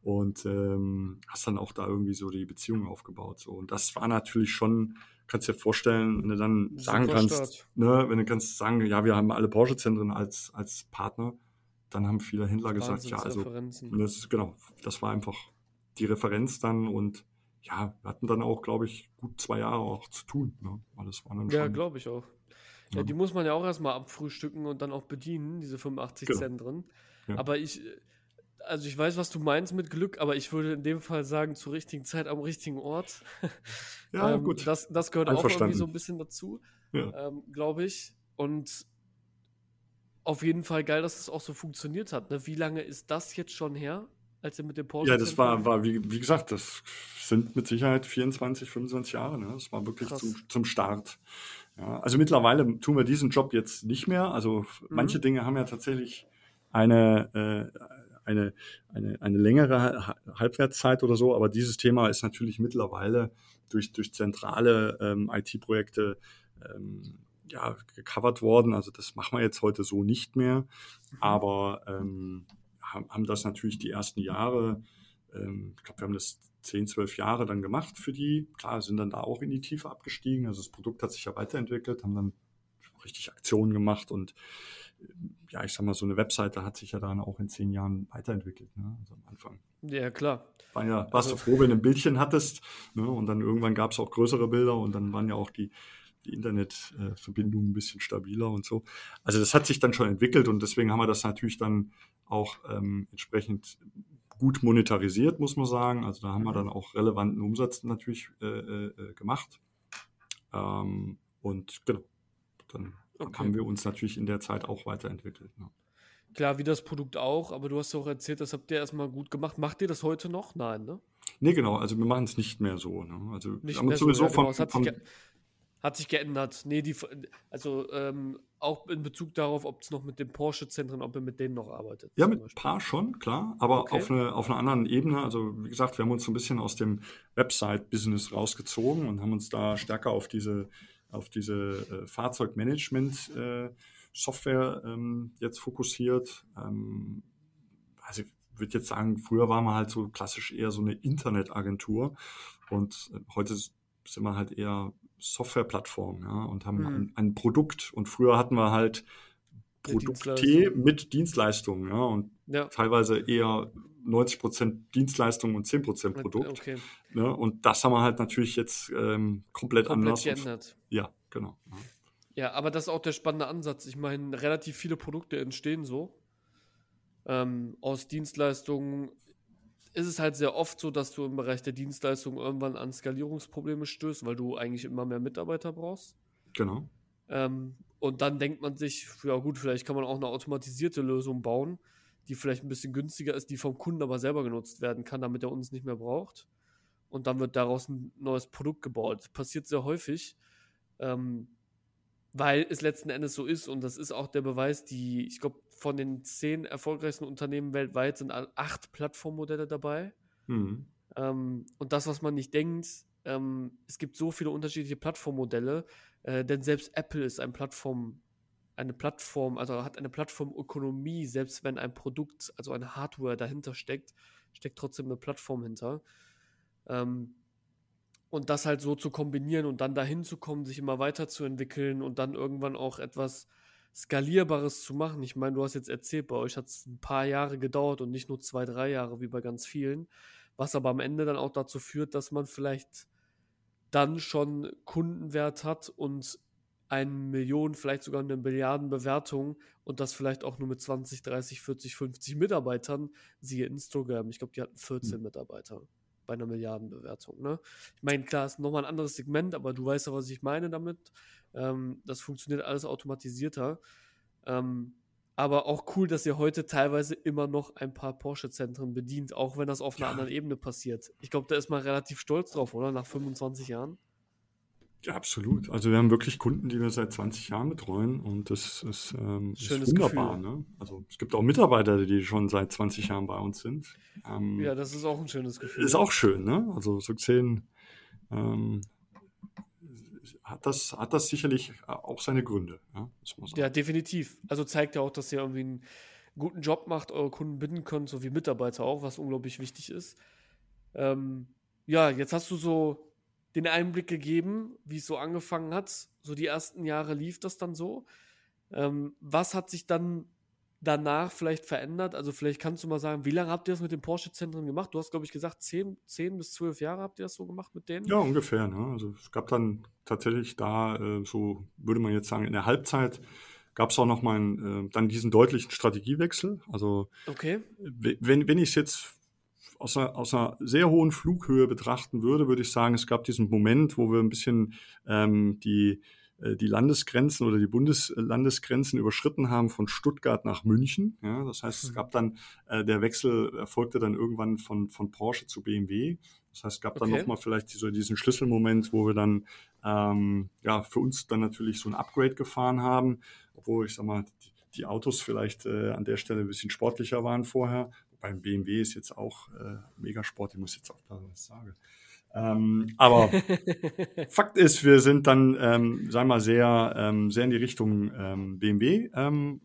Und ähm, hast dann auch da irgendwie so die Beziehungen aufgebaut. So. Und das war natürlich schon, kannst dir vorstellen, wenn du dann Super sagen kannst, ne, wenn du kannst sagen, ja, wir haben alle Porsche-Zentren als, als Partner, dann haben viele Händler gesagt, ja, also das, genau, das war einfach die Referenz dann und ja, wir hatten dann auch, glaube ich, gut zwei Jahre auch zu tun. Ne? Weil das war dann ja, glaube ich auch. Ja, die muss man ja auch erstmal abfrühstücken und dann auch bedienen, diese 85 genau. Cent drin. Ja. Aber ich, also ich weiß, was du meinst mit Glück, aber ich würde in dem Fall sagen, zur richtigen Zeit am richtigen Ort. Ja, ähm, gut. Das, das gehört auch irgendwie so ein bisschen dazu, ja. ähm, glaube ich. Und auf jeden Fall geil, dass es auch so funktioniert hat. Ne? Wie lange ist das jetzt schon her? Als er mit dem Porsche. Ja, das war, war wie, wie gesagt, das sind mit Sicherheit 24, 25 Jahre. Ne? Das war wirklich zum, zum Start. Ja, also mittlerweile tun wir diesen Job jetzt nicht mehr. Also mhm. manche Dinge haben ja tatsächlich eine, äh, eine, eine, eine längere Halbwertszeit oder so, aber dieses Thema ist natürlich mittlerweile durch, durch zentrale ähm, IT-Projekte ähm, ja, gecovert worden. Also das machen wir jetzt heute so nicht mehr. Mhm. Aber ähm, haben, das natürlich die ersten Jahre, ähm, ich glaube, wir haben das 10, 12 Jahre dann gemacht für die. Klar, sind dann da auch in die Tiefe abgestiegen. Also das Produkt hat sich ja weiterentwickelt, haben dann richtig Aktionen gemacht und ja, ich sag mal, so eine Webseite hat sich ja dann auch in zehn Jahren weiterentwickelt, ne? also am Anfang. Ja, klar. War ja, warst also, du froh, wenn du ein Bildchen hattest, ne? und dann irgendwann gab es auch größere Bilder und dann waren ja auch die, die Internetverbindungen ein bisschen stabiler und so. Also das hat sich dann schon entwickelt und deswegen haben wir das natürlich dann auch ähm, entsprechend gut monetarisiert, muss man sagen. Also da haben wir mhm. dann auch relevanten Umsatz natürlich äh, äh, gemacht. Ähm, und genau, dann okay. haben wir uns natürlich in der Zeit auch weiterentwickelt. Ne? Klar, wie das Produkt auch, aber du hast ja auch erzählt, das habt ihr erstmal gut gemacht. Macht ihr das heute noch? Nein, ne? Nee, genau, also wir machen es nicht mehr so. Ne? Also nicht mehr sowieso so, ja, genau. von, von, hat sich geändert. Nee, die, also ähm, auch in Bezug darauf, ob es noch mit den Porsche-Zentren, ob ihr mit denen noch arbeitet. Ja, mit ein paar schon, klar, aber okay. auf, eine, auf einer anderen Ebene. Also wie gesagt, wir haben uns so ein bisschen aus dem Website-Business rausgezogen und haben uns da stärker auf diese, auf diese äh, Fahrzeugmanagement-Software äh, ähm, jetzt fokussiert. Ähm, also ich würde jetzt sagen, früher waren wir halt so klassisch eher so eine Internetagentur und äh, heute sind wir halt eher Softwareplattform ja, und haben mhm. ein, ein, Produkt. Und früher hatten wir halt Produkte mit Dienstleistungen ja, und ja. teilweise eher 90 Prozent Dienstleistung und 10 Prozent Produkt. Okay. Ne, und das haben wir halt natürlich jetzt ähm, komplett, komplett anders. geändert. ja, genau. Ja. ja. aber das ist auch der spannende Ansatz. Ich meine, relativ viele Produkte entstehen so. Ähm, aus Dienstleistungen ist es halt sehr oft so, dass du im Bereich der Dienstleistung irgendwann an Skalierungsprobleme stößt, weil du eigentlich immer mehr Mitarbeiter brauchst. Genau. Ähm, und dann denkt man sich, ja gut, vielleicht kann man auch eine automatisierte Lösung bauen, die vielleicht ein bisschen günstiger ist, die vom Kunden aber selber genutzt werden kann, damit er uns nicht mehr braucht. Und dann wird daraus ein neues Produkt gebaut. Das passiert sehr häufig, ähm, weil es letzten Endes so ist. Und das ist auch der Beweis, die, ich glaube, von den zehn erfolgreichsten Unternehmen weltweit sind acht Plattformmodelle dabei. Mhm. Ähm, und das, was man nicht denkt, ähm, es gibt so viele unterschiedliche Plattformmodelle, äh, denn selbst Apple ist ein Plattform, eine Plattform, also hat eine Plattformökonomie, selbst wenn ein Produkt, also eine Hardware dahinter steckt, steckt trotzdem eine Plattform hinter. Ähm, und das halt so zu kombinieren und dann dahin zu kommen, sich immer weiterzuentwickeln und dann irgendwann auch etwas Skalierbares zu machen. Ich meine, du hast jetzt erzählt, bei euch hat es ein paar Jahre gedauert und nicht nur zwei, drei Jahre wie bei ganz vielen, was aber am Ende dann auch dazu führt, dass man vielleicht dann schon Kundenwert hat und eine Million, vielleicht sogar eine Milliardenbewertung und das vielleicht auch nur mit 20, 30, 40, 50 Mitarbeitern, siehe Instagram. Ich glaube, die hatten 14 mhm. Mitarbeiter bei einer Milliardenbewertung. Ne? Ich meine, klar, ist nochmal ein anderes Segment, aber du weißt ja, was ich meine damit. Ähm, das funktioniert alles automatisierter. Ähm, aber auch cool, dass ihr heute teilweise immer noch ein paar Porsche-Zentren bedient, auch wenn das auf einer ja. anderen Ebene passiert. Ich glaube, da ist man relativ stolz drauf, oder? Nach 25 Jahren. Ja, absolut. Also wir haben wirklich Kunden, die wir seit 20 Jahren betreuen und das ist, ähm, ist wunderbar. Ne? Also es gibt auch Mitarbeiter, die schon seit 20 Jahren bei uns sind. Ähm, ja, das ist auch ein schönes Gefühl. Ist auch schön, ne? Also so gesehen ähm, hat, das, hat das sicherlich auch seine Gründe. Ja, ja, definitiv. Also zeigt ja auch, dass ihr irgendwie einen guten Job macht, eure Kunden binden könnt, so wie Mitarbeiter auch, was unglaublich wichtig ist. Ähm, ja, jetzt hast du so den Einblick gegeben, wie es so angefangen hat. So die ersten Jahre lief das dann so. Ähm, was hat sich dann danach vielleicht verändert? Also vielleicht kannst du mal sagen, wie lange habt ihr das mit den Porsche-Zentren gemacht? Du hast, glaube ich, gesagt, 10, 10 bis 12 Jahre habt ihr das so gemacht mit denen? Ja, ungefähr. Ne? Also es gab dann tatsächlich da, äh, so würde man jetzt sagen, in der Halbzeit gab es auch noch mal einen, äh, dann diesen deutlichen Strategiewechsel. Also okay. wenn, wenn ich es jetzt aus einer, aus einer sehr hohen Flughöhe betrachten würde, würde ich sagen, es gab diesen Moment, wo wir ein bisschen ähm, die, die Landesgrenzen oder die Bundeslandesgrenzen überschritten haben von Stuttgart nach München. Ja, das heißt, es mhm. gab dann, äh, der Wechsel erfolgte dann irgendwann von, von Porsche zu BMW. Das heißt, es gab okay. dann nochmal vielleicht so diesen Schlüsselmoment, wo wir dann ähm, ja für uns dann natürlich so ein Upgrade gefahren haben, obwohl ich sag mal, die, die Autos vielleicht äh, an der Stelle ein bisschen sportlicher waren vorher beim BMW ist jetzt auch äh, Megasport, ich muss jetzt aufpassen, was ich sage. Ähm, aber Fakt ist, wir sind dann, ähm, sagen wir mal, sehr, ähm, sehr in die Richtung ähm, BMW ähm,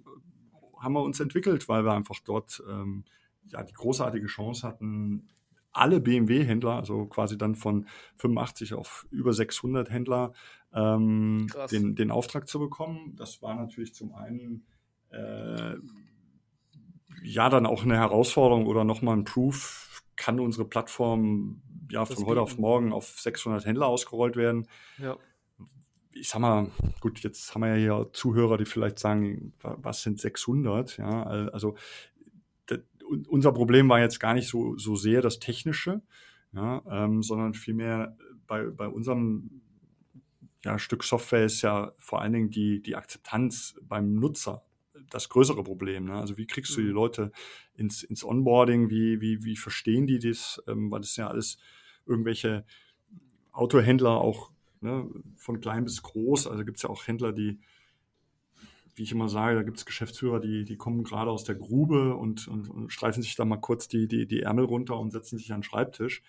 haben wir uns entwickelt, weil wir einfach dort ähm, ja die großartige Chance hatten, alle BMW-Händler, also quasi dann von 85 auf über 600 Händler, ähm, den, den Auftrag zu bekommen. Das war natürlich zum einen äh, ja dann auch eine Herausforderung oder nochmal ein Proof, kann unsere Plattform ja von heute auf morgen auf 600 Händler ausgerollt werden. Ja. Ich sag mal, gut, jetzt haben wir ja hier Zuhörer, die vielleicht sagen, was sind 600? Ja, also das, unser Problem war jetzt gar nicht so, so sehr das Technische, ja, ähm, sondern vielmehr bei, bei unserem ja, Stück Software ist ja vor allen Dingen die, die Akzeptanz beim Nutzer das größere Problem. Ne? Also wie kriegst du die mhm. Leute ins, ins Onboarding, wie, wie, wie verstehen die das? Ähm, weil das ja alles irgendwelche Autohändler auch ne, von klein bis groß. Also gibt es ja auch Händler, die, wie ich immer sage, da gibt es Geschäftsführer, die, die kommen gerade aus der Grube und, und, und, streifen sich da mal kurz die, die, die Ärmel runter und setzen sich an den Schreibtisch.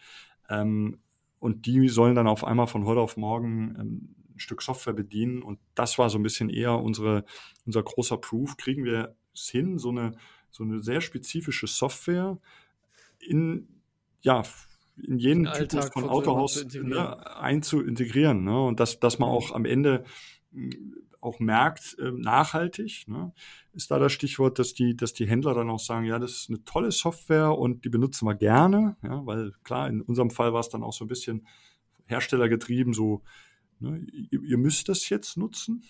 Ähm, und die sollen dann auf einmal von heute auf morgen ähm, ein Stück Software bedienen. Und das war so ein bisschen eher unsere, unser großer Proof. Kriegen wir es hin, so eine, so eine sehr spezifische Software in, ja, in jeden Den Typus von Autohaus ne, einzuintegrieren. Ne? Und dass, dass man auch am Ende hm, auch merkt, äh, nachhaltig, ne, ist da das Stichwort, dass die, dass die Händler dann auch sagen, ja, das ist eine tolle Software und die benutzen wir gerne, ja, weil klar, in unserem Fall war es dann auch so ein bisschen herstellergetrieben, so Ne, ihr, ihr, müsst das jetzt nutzen.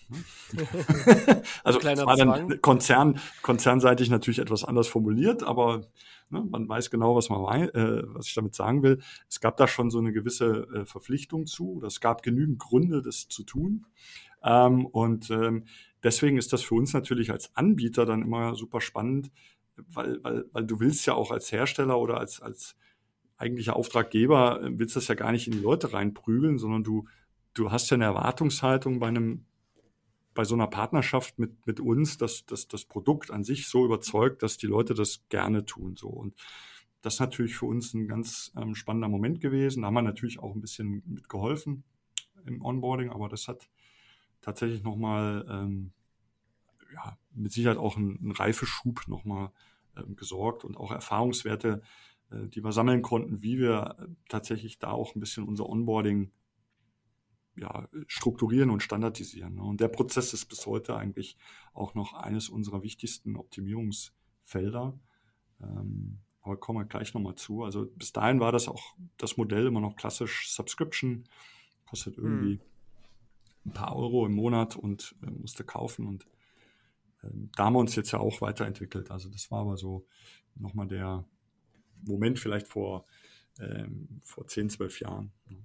Ne? also das war dann Konzern, konzernseitig natürlich etwas anders formuliert, aber ne, man weiß genau, was man äh, was ich damit sagen will. Es gab da schon so eine gewisse äh, Verpflichtung zu, oder es gab genügend Gründe, das zu tun. Ähm, und ähm, deswegen ist das für uns natürlich als Anbieter dann immer super spannend, weil, weil, weil du willst ja auch als Hersteller oder als, als eigentlicher Auftraggeber, äh, willst das ja gar nicht in die Leute reinprügeln, sondern du du hast ja eine Erwartungshaltung bei einem bei so einer Partnerschaft mit, mit uns, dass, dass das Produkt an sich so überzeugt, dass die Leute das gerne tun. So. Und das ist natürlich für uns ein ganz ähm, spannender Moment gewesen. Da haben wir natürlich auch ein bisschen mitgeholfen im Onboarding, aber das hat tatsächlich nochmal ähm, ja, mit Sicherheit auch einen, einen Reifeschub nochmal ähm, gesorgt und auch Erfahrungswerte, äh, die wir sammeln konnten, wie wir äh, tatsächlich da auch ein bisschen unser Onboarding ja, strukturieren und standardisieren. Ne? Und der Prozess ist bis heute eigentlich auch noch eines unserer wichtigsten Optimierungsfelder. Ähm, aber kommen wir gleich nochmal zu. Also bis dahin war das auch das Modell immer noch klassisch Subscription, kostet hm. irgendwie hm. ein paar Euro im Monat und äh, musste kaufen. Und ähm, da haben wir uns jetzt ja auch weiterentwickelt. Also das war aber so nochmal der Moment vielleicht vor, ähm, vor 10, 12 Jahren. Ne?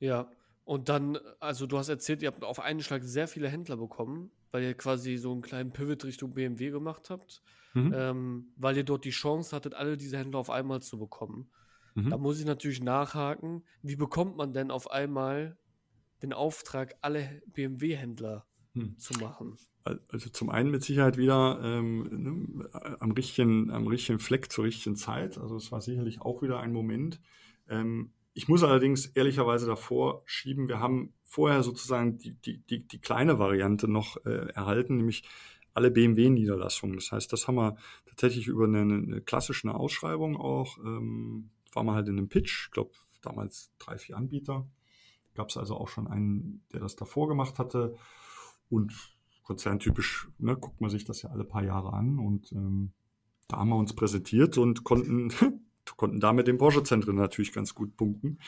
Ja, und dann, also du hast erzählt, ihr habt auf einen Schlag sehr viele Händler bekommen, weil ihr quasi so einen kleinen Pivot Richtung BMW gemacht habt, mhm. ähm, weil ihr dort die Chance hattet, alle diese Händler auf einmal zu bekommen. Mhm. Da muss ich natürlich nachhaken, wie bekommt man denn auf einmal den Auftrag, alle BMW-Händler mhm. zu machen? Also zum einen mit Sicherheit wieder ähm, ne, am, richtigen, am richtigen Fleck zur richtigen Zeit. Also es war sicherlich auch wieder ein Moment. Ähm, ich muss allerdings ehrlicherweise davor schieben, wir haben vorher sozusagen die, die, die, die kleine Variante noch äh, erhalten, nämlich alle BMW-Niederlassungen. Das heißt, das haben wir tatsächlich über eine, eine klassische Ausschreibung auch, ähm, war man halt in einem Pitch, ich glaube damals drei, vier Anbieter. Gab es also auch schon einen, der das davor gemacht hatte. Und konzerntypisch ne, guckt man sich das ja alle paar Jahre an und ähm, da haben wir uns präsentiert und konnten konnten damit den Porsche-Zentren natürlich ganz gut punkten.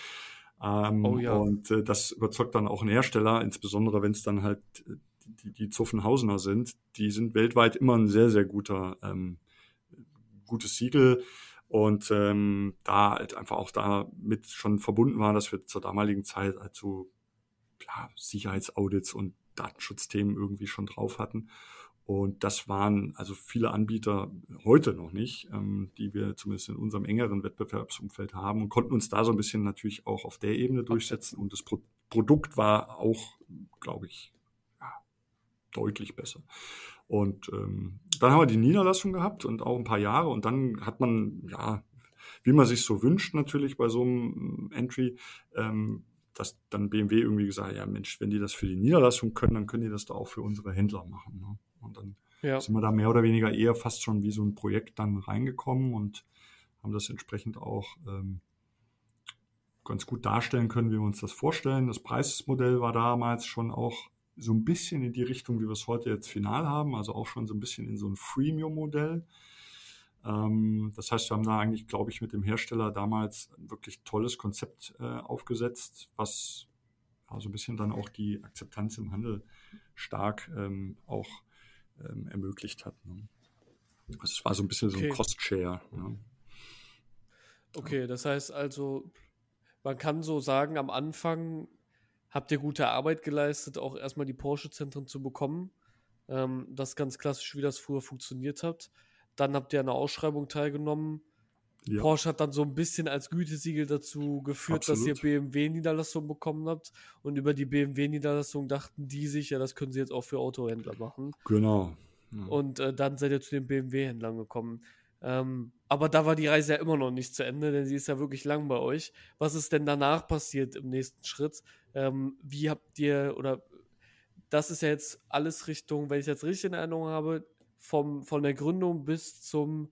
Ähm, oh, ja. Und äh, das überzeugt dann auch einen Hersteller, insbesondere wenn es dann halt äh, die, die Zuffenhausener sind. Die sind weltweit immer ein sehr, sehr guter, ähm, gutes Siegel. Und ähm, da halt einfach auch damit schon verbunden war, dass wir zur damaligen Zeit halt so ja, Sicherheitsaudits und Datenschutzthemen irgendwie schon drauf hatten. Und das waren also viele Anbieter heute noch nicht, ähm, die wir zumindest in unserem engeren Wettbewerbsumfeld haben und konnten uns da so ein bisschen natürlich auch auf der Ebene durchsetzen. Und das Pro Produkt war auch, glaube ich, ja, deutlich besser. Und ähm, dann haben wir die Niederlassung gehabt und auch ein paar Jahre und dann hat man, ja, wie man sich so wünscht natürlich bei so einem Entry, ähm, dass dann BMW irgendwie gesagt, ja Mensch, wenn die das für die Niederlassung können, dann können die das da auch für unsere Händler machen. Ne? Und dann ja. sind wir da mehr oder weniger eher fast schon wie so ein Projekt dann reingekommen und haben das entsprechend auch ähm, ganz gut darstellen können, wie wir uns das vorstellen. Das Preismodell war damals schon auch so ein bisschen in die Richtung, wie wir es heute jetzt final haben, also auch schon so ein bisschen in so ein Freemium-Modell. Ähm, das heißt, wir haben da eigentlich, glaube ich, mit dem Hersteller damals ein wirklich tolles Konzept äh, aufgesetzt, was also ein bisschen dann auch die Akzeptanz im Handel stark ähm, auch ähm, ermöglicht hat. Ne? Also es war so ein bisschen so ein Cost-Share. Ne? Okay, das heißt also, man kann so sagen, am Anfang habt ihr gute Arbeit geleistet, auch erstmal die Porsche-Zentren zu bekommen. Ähm, das ganz klassisch, wie das früher funktioniert hat. Dann habt ihr an der Ausschreibung teilgenommen. Ja. Porsche hat dann so ein bisschen als Gütesiegel dazu geführt, Absolut. dass ihr BMW-Niederlassung bekommen habt. Und über die BMW-Niederlassung dachten die sich, ja, das können sie jetzt auch für Autohändler machen. Genau. Ja. Und äh, dann seid ihr zu den BMW-Händlern gekommen. Ähm, aber da war die Reise ja immer noch nicht zu Ende, denn sie ist ja wirklich lang bei euch. Was ist denn danach passiert im nächsten Schritt? Ähm, wie habt ihr, oder das ist ja jetzt alles Richtung, wenn ich jetzt richtig in Erinnerung habe, vom, von der Gründung bis zum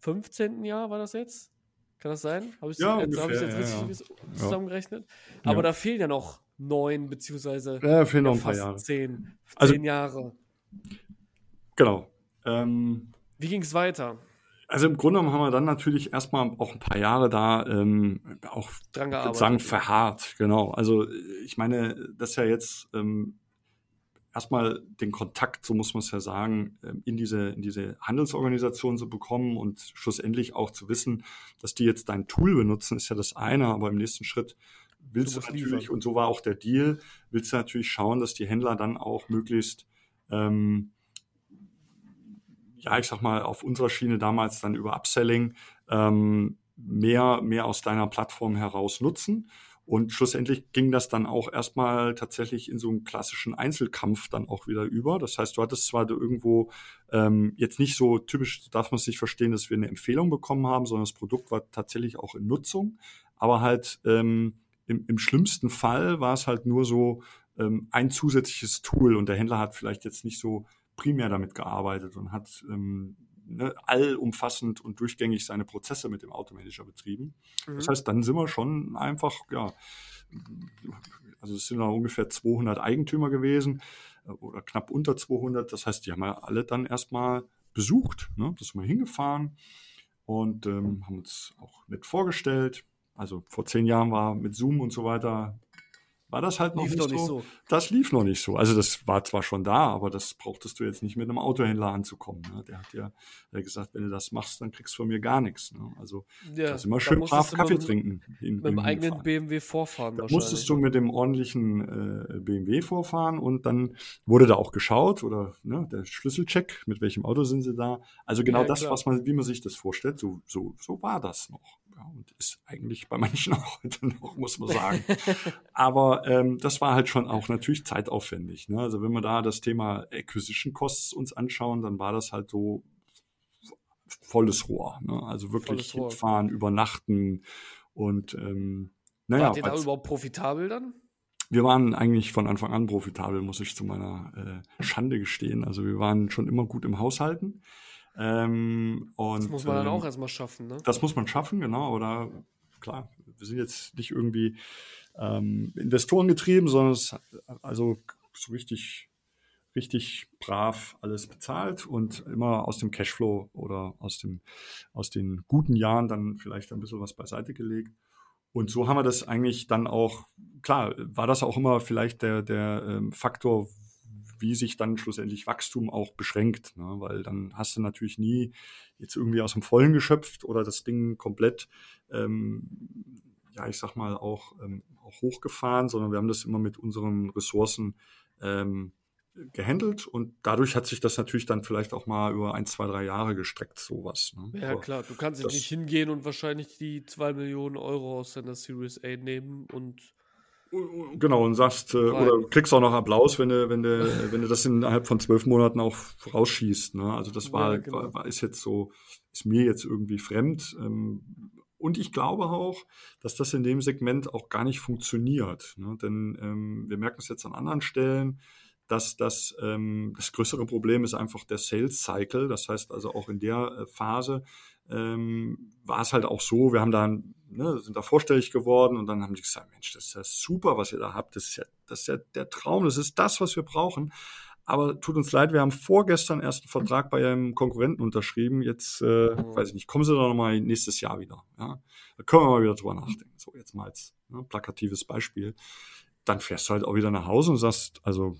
15. Jahr war das jetzt? Kann das sein? Habe ich ja, jetzt, hab jetzt ja, richtig ja. zusammengerechnet? Aber da fehlen ja noch neun, beziehungsweise ja, fehlen noch ein paar Jahre. Zehn, also, zehn Jahre. Genau. Ähm, Wie ging es weiter? Also im Grunde genommen haben wir dann natürlich erstmal auch ein paar Jahre da ähm, auch dran gearbeitet. sagen verharrt, genau. Also ich meine, das ist ja jetzt ähm, erstmal den Kontakt, so muss man es ja sagen, ähm, in diese, in diese Handelsorganisation zu bekommen und schlussendlich auch zu wissen, dass die jetzt dein Tool benutzen, ist ja das eine, aber im nächsten Schritt willst du, du natürlich, liefern. und so war auch der Deal, willst du natürlich schauen, dass die Händler dann auch möglichst ähm, ja, ich sag mal, auf unserer Schiene damals dann über Upselling ähm, mehr, mehr aus deiner Plattform heraus nutzen. Und schlussendlich ging das dann auch erstmal tatsächlich in so einen klassischen Einzelkampf dann auch wieder über. Das heißt, du hattest zwar irgendwo ähm, jetzt nicht so typisch, darf man es nicht verstehen, dass wir eine Empfehlung bekommen haben, sondern das Produkt war tatsächlich auch in Nutzung. Aber halt ähm, im, im schlimmsten Fall war es halt nur so ähm, ein zusätzliches Tool und der Händler hat vielleicht jetzt nicht so primär damit gearbeitet und hat ähm, ne, allumfassend und durchgängig seine Prozesse mit dem Automanager betrieben. Mhm. Das heißt, dann sind wir schon einfach, ja, also es sind noch ungefähr 200 Eigentümer gewesen äh, oder knapp unter 200. Das heißt, die haben wir alle dann erstmal besucht, ne? das sind wir hingefahren und ähm, haben uns auch nett vorgestellt. Also vor zehn Jahren war mit Zoom und so weiter war das halt noch, lief nicht, so. nicht, so. Das lief noch nicht so. Also das war zwar schon da, aber das brauchtest du jetzt nicht mit einem Autohändler anzukommen. Ne? Der hat ja der hat gesagt, wenn du das machst, dann kriegst du von mir gar nichts. Ne? Also ja, das immer schön brav Kaffee mit, trinken. In, mit dem eigenen fahren. BMW vorfahren da musstest du mit dem ordentlichen äh, BMW vorfahren und dann wurde da auch geschaut oder ne, der Schlüsselcheck, mit welchem Auto sind sie da. Also genau ja, das, was man, wie man sich das vorstellt, so, so, so war das noch. Ja, und ist eigentlich bei manchen auch heute noch, muss man sagen. Aber ähm, das war halt schon auch natürlich zeitaufwendig. Ne? Also wenn wir da das Thema Acquisition Costs uns anschauen, dann war das halt so volles Rohr. Ne? Also wirklich fahren, übernachten und ähm, naja. Wart ihr da überhaupt profitabel dann? Wir waren eigentlich von Anfang an profitabel, muss ich zu meiner äh, Schande gestehen. Also wir waren schon immer gut im Haushalten. Ähm, und, das muss man dann ähm, auch erstmal schaffen, ne? Das muss man schaffen, genau. Oder klar, wir sind jetzt nicht irgendwie ähm, Investoren getrieben, sondern es also so richtig, richtig brav alles bezahlt und immer aus dem Cashflow oder aus, dem, aus den guten Jahren dann vielleicht ein bisschen was beiseite gelegt. Und so haben wir das eigentlich dann auch, klar, war das auch immer vielleicht der, der ähm, Faktor, wie sich dann schlussendlich Wachstum auch beschränkt, ne? weil dann hast du natürlich nie jetzt irgendwie aus dem Vollen geschöpft oder das Ding komplett, ähm, ja, ich sag mal, auch, ähm, auch hochgefahren, sondern wir haben das immer mit unseren Ressourcen ähm, gehandelt und dadurch hat sich das natürlich dann vielleicht auch mal über ein, zwei, drei Jahre gestreckt, sowas. Ne? Ja, Aber klar, du kannst nicht hingehen und wahrscheinlich die zwei Millionen Euro aus deiner Series A nehmen und Genau, und sagst, äh, oder kriegst auch noch Applaus, wenn du, wenn du, wenn du das innerhalb von zwölf Monaten auch rausschießt. Ne? Also das war, ja, genau. war, ist jetzt so, ist mir jetzt irgendwie fremd. Ähm, und ich glaube auch, dass das in dem Segment auch gar nicht funktioniert. Ne? Denn ähm, wir merken es jetzt an anderen Stellen, dass das, ähm, das größere Problem ist einfach der Sales Cycle. Das heißt also auch in der äh, Phase ähm, war es halt auch so, wir haben da, ne, sind da vorstellig geworden und dann haben die gesagt, Mensch, das ist ja super, was ihr da habt. Das ist ja, das ist ja der Traum, das ist das, was wir brauchen. Aber tut uns leid, wir haben vorgestern erst einen Vertrag bei einem Konkurrenten unterschrieben. Jetzt, äh, oh. weiß ich nicht, kommen Sie doch nochmal nächstes Jahr wieder. Ja? Da können wir mal wieder drüber nachdenken. So, jetzt mal als ne, plakatives Beispiel. Dann fährst du halt auch wieder nach Hause und sagst, also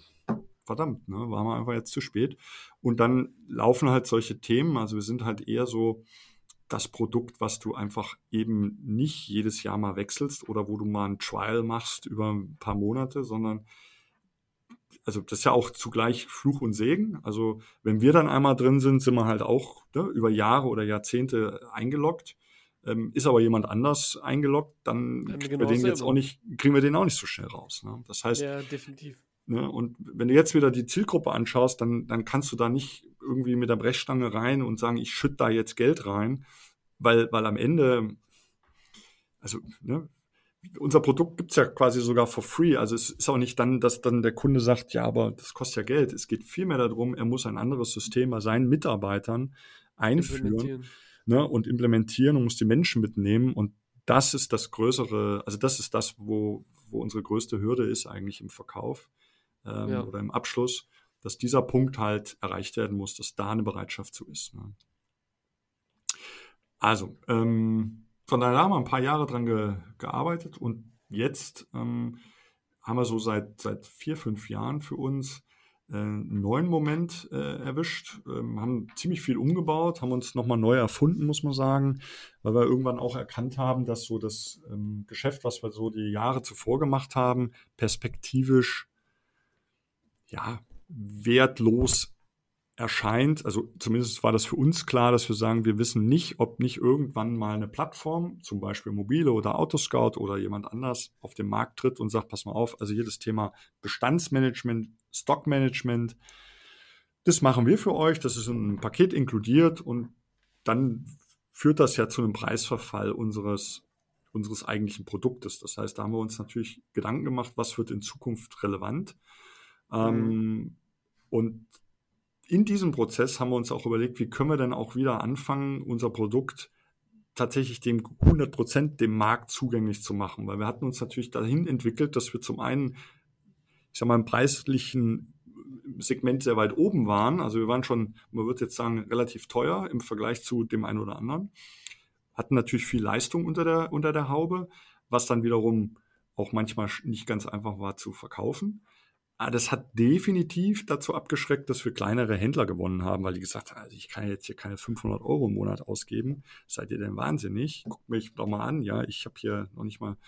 verdammt, ne, waren wir einfach jetzt zu spät. Und dann laufen halt solche Themen. Also wir sind halt eher so das Produkt, was du einfach eben nicht jedes Jahr mal wechselst oder wo du mal ein Trial machst über ein paar Monate, sondern also das ist ja auch zugleich Fluch und Segen. Also wenn wir dann einmal drin sind, sind wir halt auch ne, über Jahre oder Jahrzehnte eingeloggt. Ähm, ist aber jemand anders eingeloggt, dann kriegen wir den jetzt auch nicht, kriegen wir den auch nicht so schnell raus. Ne? Das heißt, ja, definitiv. Ne, und wenn du jetzt wieder die Zielgruppe anschaust, dann, dann kannst du da nicht irgendwie mit der Brechstange rein und sagen, ich schütte da jetzt Geld rein, weil, weil am Ende, also ne, unser Produkt gibt's ja quasi sogar for free. Also es ist auch nicht dann, dass dann der Kunde sagt, ja, aber das kostet ja Geld. Es geht vielmehr darum, er muss ein anderes System bei seinen Mitarbeitern einführen ne, und implementieren und muss die Menschen mitnehmen. Und das ist das Größere, also das ist das, wo, wo unsere größte Hürde ist eigentlich im Verkauf ähm, ja. oder im Abschluss, dass dieser Punkt halt erreicht werden muss, dass da eine Bereitschaft zu ist. Ne. Also, ähm, von daher haben wir ein paar Jahre dran ge, gearbeitet und jetzt ähm, haben wir so seit, seit vier, fünf Jahren für uns äh, einen neuen Moment äh, erwischt, ähm, haben ziemlich viel umgebaut, haben uns nochmal neu erfunden, muss man sagen, weil wir irgendwann auch erkannt haben, dass so das ähm, Geschäft, was wir so die Jahre zuvor gemacht haben, perspektivisch ja wertlos erscheint, also zumindest war das für uns klar, dass wir sagen, wir wissen nicht, ob nicht irgendwann mal eine Plattform, zum Beispiel Mobile oder Autoscout oder jemand anders auf den Markt tritt und sagt, pass mal auf, also hier das Thema Bestandsmanagement, Stockmanagement, das machen wir für euch, das ist in einem Paket inkludiert und dann führt das ja zu einem Preisverfall unseres, unseres eigentlichen Produktes. Das heißt, da haben wir uns natürlich Gedanken gemacht, was wird in Zukunft relevant. Mhm. Ähm, und in diesem Prozess haben wir uns auch überlegt, wie können wir denn auch wieder anfangen, unser Produkt tatsächlich dem 100 Prozent dem Markt zugänglich zu machen, weil wir hatten uns natürlich dahin entwickelt, dass wir zum einen, ich sag mal, im preislichen Segment sehr weit oben waren. Also wir waren schon, man würde jetzt sagen, relativ teuer im Vergleich zu dem einen oder anderen. Hatten natürlich viel Leistung unter der, unter der Haube, was dann wiederum auch manchmal nicht ganz einfach war zu verkaufen. Ah, das hat definitiv dazu abgeschreckt, dass wir kleinere Händler gewonnen haben, weil die gesagt haben, also ich kann jetzt hier keine 500 Euro im Monat ausgeben. Seid ihr denn wahnsinnig? Guckt mich doch mal an. Ja, ich habe hier noch nicht mal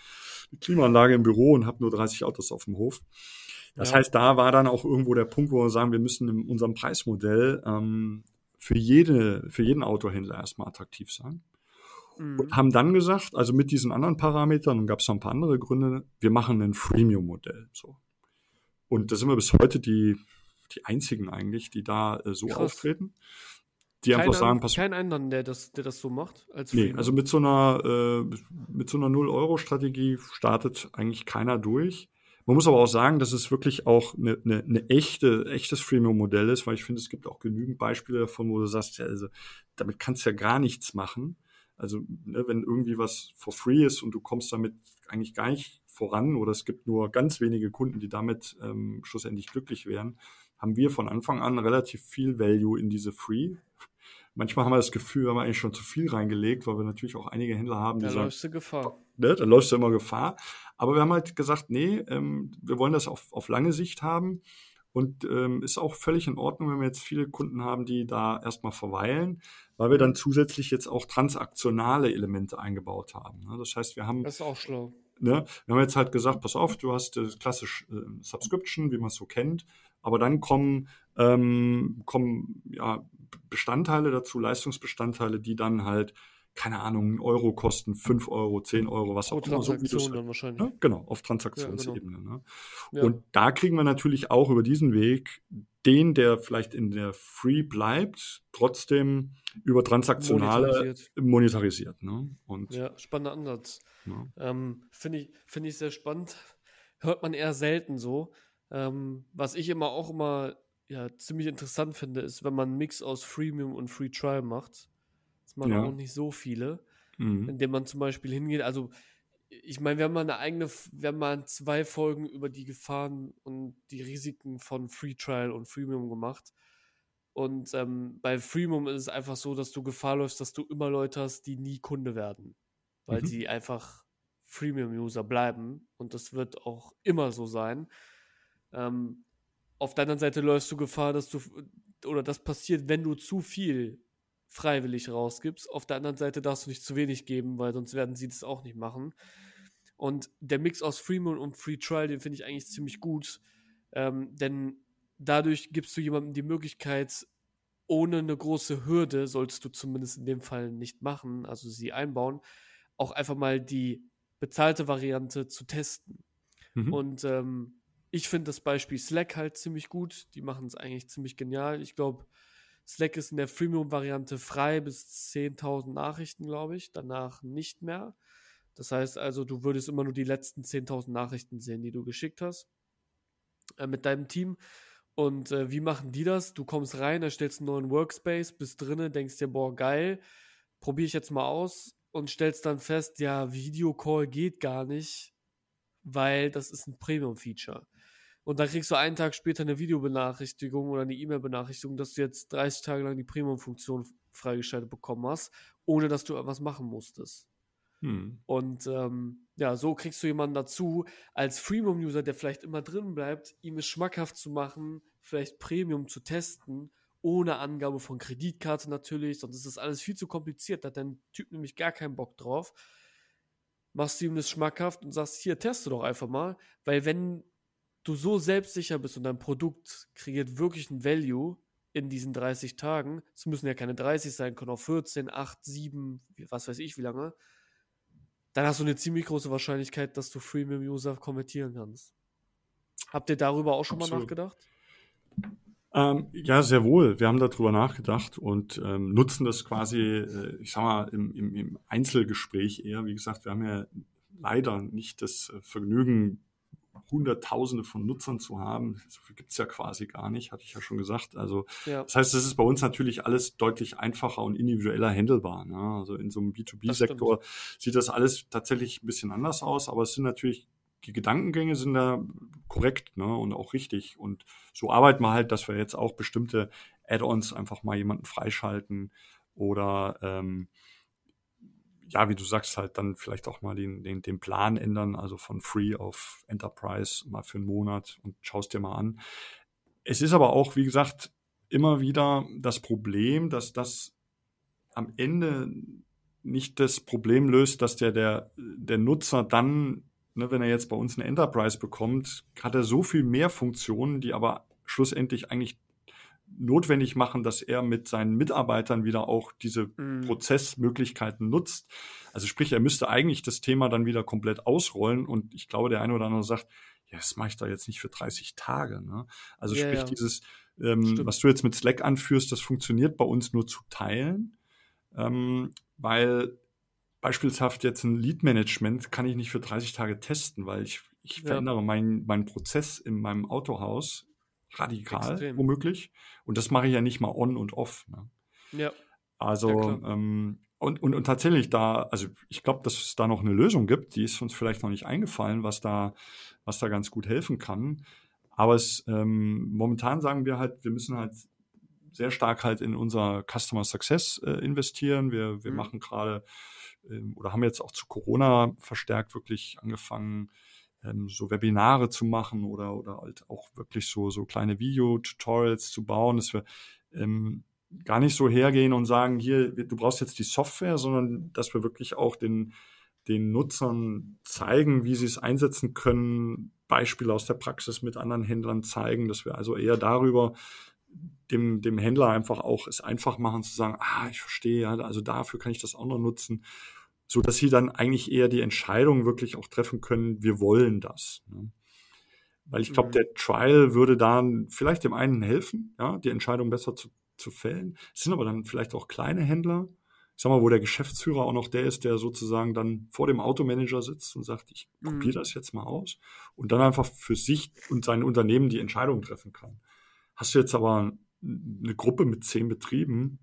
eine Klimaanlage im Büro und habe nur 30 Autos auf dem Hof. Das ja. heißt, da war dann auch irgendwo der Punkt, wo wir sagen, wir müssen in unserem Preismodell ähm, für, jede, für jeden Autohändler erstmal attraktiv sein. Mhm. Und haben dann gesagt, also mit diesen anderen Parametern, und gab es noch ein paar andere Gründe, wir machen ein Freemium-Modell. So. Und da sind wir bis heute die, die einzigen eigentlich, die da äh, so Krass. auftreten. Die kein einfach sagen, pass Kein anderen, der das, der das so macht? Als nee, also mit so einer, äh, mit so einer Null-Euro-Strategie startet eigentlich keiner durch. Man muss aber auch sagen, dass es wirklich auch eine, eine, eine echte, echtes Freemium-Modell ist, weil ich finde, es gibt auch genügend Beispiele davon, wo du sagst, ja, also damit kannst du ja gar nichts machen. Also, ne, wenn irgendwie was for free ist und du kommst damit eigentlich gar nicht voran oder es gibt nur ganz wenige Kunden, die damit ähm, schlussendlich glücklich wären, haben wir von Anfang an relativ viel Value in diese Free. Manchmal haben wir das Gefühl, wir haben eigentlich schon zu viel reingelegt, weil wir natürlich auch einige Händler haben, die da sagen, läufst du Gefahr. Ne, da läufst du immer Gefahr. Aber wir haben halt gesagt, nee, ähm, wir wollen das auf, auf lange Sicht haben. Und ähm, ist auch völlig in Ordnung, wenn wir jetzt viele Kunden haben, die da erstmal verweilen, weil wir dann zusätzlich jetzt auch transaktionale Elemente eingebaut haben. Ne? Das heißt, wir haben. Das ist auch schlau. Ne? Wir haben jetzt halt gesagt, pass auf, du hast äh, klassisch äh, Subscription, wie man es so kennt, aber dann kommen, ähm, kommen ja, Bestandteile dazu, Leistungsbestandteile, die dann halt keine Ahnung, einen Euro kosten, fünf Euro, zehn Euro, was auch immer. So, dann wahrscheinlich. Ja, genau, auf Transaktionsebene. Ja, genau. ne? Ja. Und da kriegen wir natürlich auch über diesen Weg den, der vielleicht in der Free bleibt, trotzdem über transaktionale monetarisiert. monetarisiert ne? Und, ja, spannender Ansatz. Ja. Ähm, Finde ich, find ich sehr spannend. Hört man eher selten so. Ähm, was ich immer auch immer ja, ziemlich interessant finde, ist, wenn man einen Mix aus Freemium und Free Trial macht. Das machen ja. auch nicht so viele. Mhm. Indem man zum Beispiel hingeht, also ich meine, wir haben mal eine eigene, wir haben mal zwei Folgen über die Gefahren und die Risiken von Free Trial und Freemium gemacht. Und ähm, bei Freemium ist es einfach so, dass du Gefahr läufst, dass du immer Leute hast, die nie Kunde werden. Weil mhm. sie einfach Freemium-User bleiben. Und das wird auch immer so sein. Ähm, auf der anderen Seite läufst du Gefahr, dass du, oder das passiert, wenn du zu viel freiwillig rausgibst. Auf der anderen Seite darfst du nicht zu wenig geben, weil sonst werden sie das auch nicht machen. Und der Mix aus Freemium und Free Trial, den finde ich eigentlich ziemlich gut. Ähm, denn dadurch gibst du jemandem die Möglichkeit, ohne eine große Hürde, sollst du zumindest in dem Fall nicht machen, also sie einbauen, auch einfach mal die bezahlte Variante zu testen. Mhm. Und ähm, ich finde das Beispiel Slack halt ziemlich gut. Die machen es eigentlich ziemlich genial. Ich glaube, Slack ist in der Freemium-Variante frei bis 10.000 Nachrichten, glaube ich. Danach nicht mehr. Das heißt also, du würdest immer nur die letzten 10.000 Nachrichten sehen, die du geschickt hast äh, mit deinem Team. Und äh, wie machen die das? Du kommst rein, erstellst einen neuen Workspace, bist drinnen, denkst dir, boah, geil, probiere ich jetzt mal aus und stellst dann fest, ja, Videocall geht gar nicht, weil das ist ein Premium-Feature. Und dann kriegst du einen Tag später eine Videobenachrichtigung oder eine E-Mail-Benachrichtigung, dass du jetzt 30 Tage lang die Premium-Funktion freigeschaltet bekommen hast, ohne dass du etwas machen musstest. Hm. Und ähm, ja, so kriegst du jemanden dazu, als Freemium-User, der vielleicht immer drin bleibt, ihm es schmackhaft zu machen, vielleicht Premium zu testen, ohne Angabe von Kreditkarte natürlich, sonst ist das alles viel zu kompliziert, da hat dein Typ nämlich gar keinen Bock drauf. Machst du ihm das schmackhaft und sagst, hier, teste doch einfach mal, weil wenn du so selbstsicher bist und dein Produkt kreiert wirklich ein Value in diesen 30 Tagen, es müssen ja keine 30 sein, können auch 14, 8, 7, was weiß ich wie lange, dann hast du eine ziemlich große Wahrscheinlichkeit, dass du Freemium-User konvertieren kannst. Habt ihr darüber auch schon Absolut. mal nachgedacht? Ähm, ja, sehr wohl. Wir haben darüber nachgedacht und ähm, nutzen das quasi, äh, ich sag mal, im, im, im Einzelgespräch eher. Wie gesagt, wir haben ja leider nicht das äh, Vergnügen, Hunderttausende von Nutzern zu haben. So viel gibt's ja quasi gar nicht, hatte ich ja schon gesagt. Also ja. das heißt, es ist bei uns natürlich alles deutlich einfacher und individueller handelbar. Ne? Also in so einem B2B-Sektor sieht das alles tatsächlich ein bisschen anders aus, aber es sind natürlich die Gedankengänge sind da korrekt ne, und auch richtig. Und so arbeiten wir halt, dass wir jetzt auch bestimmte Add-ons einfach mal jemanden freischalten oder ähm, ja, wie du sagst, halt dann vielleicht auch mal den, den, den Plan ändern, also von Free auf Enterprise mal für einen Monat und schaust dir mal an. Es ist aber auch, wie gesagt, immer wieder das Problem, dass das am Ende nicht das Problem löst, dass der, der, der Nutzer dann, ne, wenn er jetzt bei uns eine Enterprise bekommt, hat er so viel mehr Funktionen, die aber schlussendlich eigentlich notwendig machen, dass er mit seinen Mitarbeitern wieder auch diese mm. Prozessmöglichkeiten nutzt. Also sprich, er müsste eigentlich das Thema dann wieder komplett ausrollen und ich glaube, der eine oder andere sagt, ja, das mache ich da jetzt nicht für 30 Tage. Ne? Also ja, sprich, ja. dieses, ähm, was du jetzt mit Slack anführst, das funktioniert bei uns nur zu teilen, ähm, weil beispielshaft jetzt ein Lead-Management kann ich nicht für 30 Tage testen, weil ich, ich ja. verändere meinen mein Prozess in meinem Autohaus radikal, Extrem. womöglich. Und das mache ich ja nicht mal on und off. Ne? Ja. Also, ja, ähm, und, und, und tatsächlich da, also ich glaube, dass es da noch eine Lösung gibt, die ist uns vielleicht noch nicht eingefallen, was da, was da ganz gut helfen kann. Aber es ähm, momentan sagen wir halt, wir müssen halt sehr stark halt in unser Customer Success äh, investieren. Wir, wir mhm. machen gerade ähm, oder haben jetzt auch zu Corona verstärkt wirklich angefangen, ähm, so Webinare zu machen oder, oder halt auch wirklich so, so kleine Video-Tutorials zu bauen, dass wir ähm, gar nicht so hergehen und sagen, hier, du brauchst jetzt die Software, sondern dass wir wirklich auch den, den Nutzern zeigen, wie sie es einsetzen können, Beispiele aus der Praxis mit anderen Händlern zeigen, dass wir also eher darüber dem, dem Händler einfach auch es einfach machen zu sagen, ah, ich verstehe, also dafür kann ich das auch noch nutzen, so dass sie dann eigentlich eher die Entscheidung wirklich auch treffen können, wir wollen das. Ne? Weil ich glaube, mhm. der Trial würde da vielleicht dem einen helfen, ja, die Entscheidung besser zu, zu fällen. Es sind aber dann vielleicht auch kleine Händler, ich sag mal, wo der Geschäftsführer auch noch der ist, der sozusagen dann vor dem Automanager sitzt und sagt, ich probiere mhm. das jetzt mal aus und dann einfach für sich und sein Unternehmen die Entscheidung treffen kann. Hast du jetzt aber eine Gruppe mit zehn Betrieben,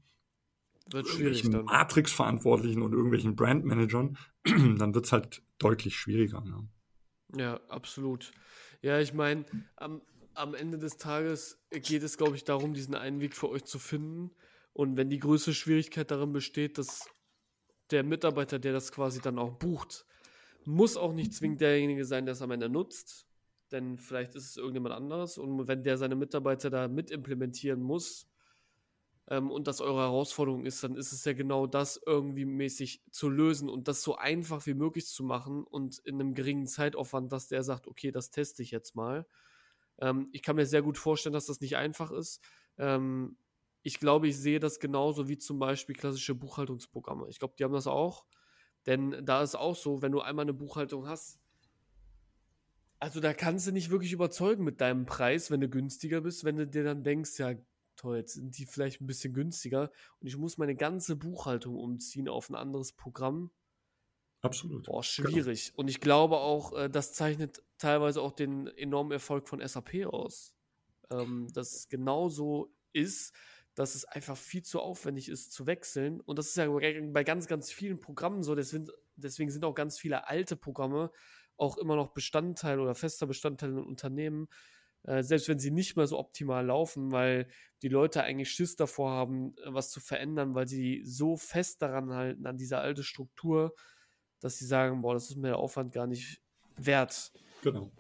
wird schwierig dann. Matrix-Verantwortlichen und irgendwelchen Brandmanagern, dann wird es halt deutlich schwieriger. Ne? Ja, absolut. Ja, ich meine, am, am Ende des Tages geht es, glaube ich, darum, diesen einen Weg für euch zu finden. Und wenn die größte Schwierigkeit darin besteht, dass der Mitarbeiter, der das quasi dann auch bucht, muss auch nicht zwingend derjenige sein, der es am Ende nutzt. Denn vielleicht ist es irgendjemand anderes. Und wenn der seine Mitarbeiter da mit implementieren muss ähm, und das eure Herausforderung ist, dann ist es ja genau das irgendwie mäßig zu lösen und das so einfach wie möglich zu machen und in einem geringen Zeitaufwand, dass der sagt, okay, das teste ich jetzt mal. Ähm, ich kann mir sehr gut vorstellen, dass das nicht einfach ist. Ähm, ich glaube, ich sehe das genauso wie zum Beispiel klassische Buchhaltungsprogramme. Ich glaube, die haben das auch. Denn da ist auch so, wenn du einmal eine Buchhaltung hast, also da kannst du nicht wirklich überzeugen mit deinem Preis, wenn du günstiger bist, wenn du dir dann denkst, ja, toll, jetzt sind die vielleicht ein bisschen günstiger und ich muss meine ganze Buchhaltung umziehen auf ein anderes Programm. Absolut. Boah, schwierig. Genau. Und ich glaube auch, äh, das zeichnet teilweise auch den enormen Erfolg von SAP aus. Ähm, dass es genauso ist, dass es einfach viel zu aufwendig ist zu wechseln. Und das ist ja bei ganz, ganz vielen Programmen so. Deswegen, deswegen sind auch ganz viele alte Programme auch immer noch Bestandteil oder fester Bestandteil in Unternehmen, äh, selbst wenn sie nicht mehr so optimal laufen, weil die Leute eigentlich Schiss davor haben, äh, was zu verändern, weil sie so fest daran halten, an dieser alten Struktur, dass sie sagen, boah, das ist mir der Aufwand gar nicht wert. Genau.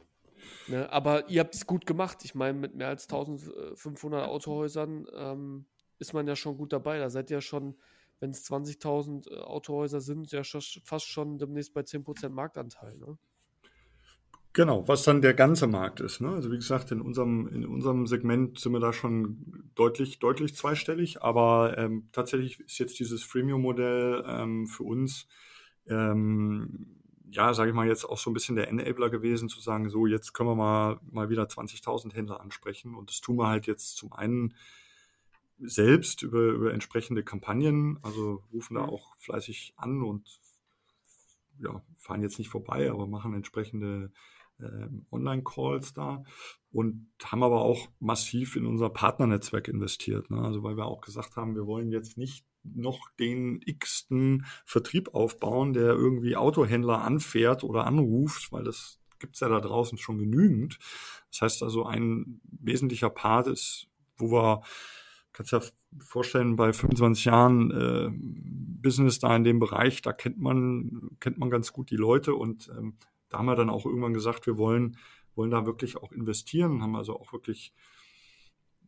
Ne, aber ihr habt es gut gemacht. Ich meine, mit mehr als 1500 Autohäusern ähm, ist man ja schon gut dabei. Da seid ihr schon, wenn es 20.000 äh, Autohäuser sind, ja schon, fast schon demnächst bei 10% Marktanteil. Ne? Genau, was dann der ganze Markt ist. Ne? Also wie gesagt, in unserem, in unserem Segment sind wir da schon deutlich, deutlich zweistellig, aber ähm, tatsächlich ist jetzt dieses Freemium-Modell ähm, für uns, ähm, ja, sage ich mal, jetzt auch so ein bisschen der Enabler gewesen, zu sagen, so, jetzt können wir mal, mal wieder 20.000 Händler ansprechen. Und das tun wir halt jetzt zum einen selbst über, über entsprechende Kampagnen, also rufen da mhm. auch fleißig an und ja, fahren jetzt nicht vorbei, aber machen entsprechende Online-Calls da und haben aber auch massiv in unser Partnernetzwerk investiert. Ne? Also weil wir auch gesagt haben, wir wollen jetzt nicht noch den x-ten Vertrieb aufbauen, der irgendwie Autohändler anfährt oder anruft, weil das gibt's ja da draußen schon genügend. Das heißt also, ein wesentlicher Part ist, wo wir, kannst ja vorstellen, bei 25 Jahren äh, Business da in dem Bereich, da kennt man, kennt man ganz gut die Leute und ähm, da haben wir dann auch irgendwann gesagt, wir wollen, wollen da wirklich auch investieren, haben also auch wirklich,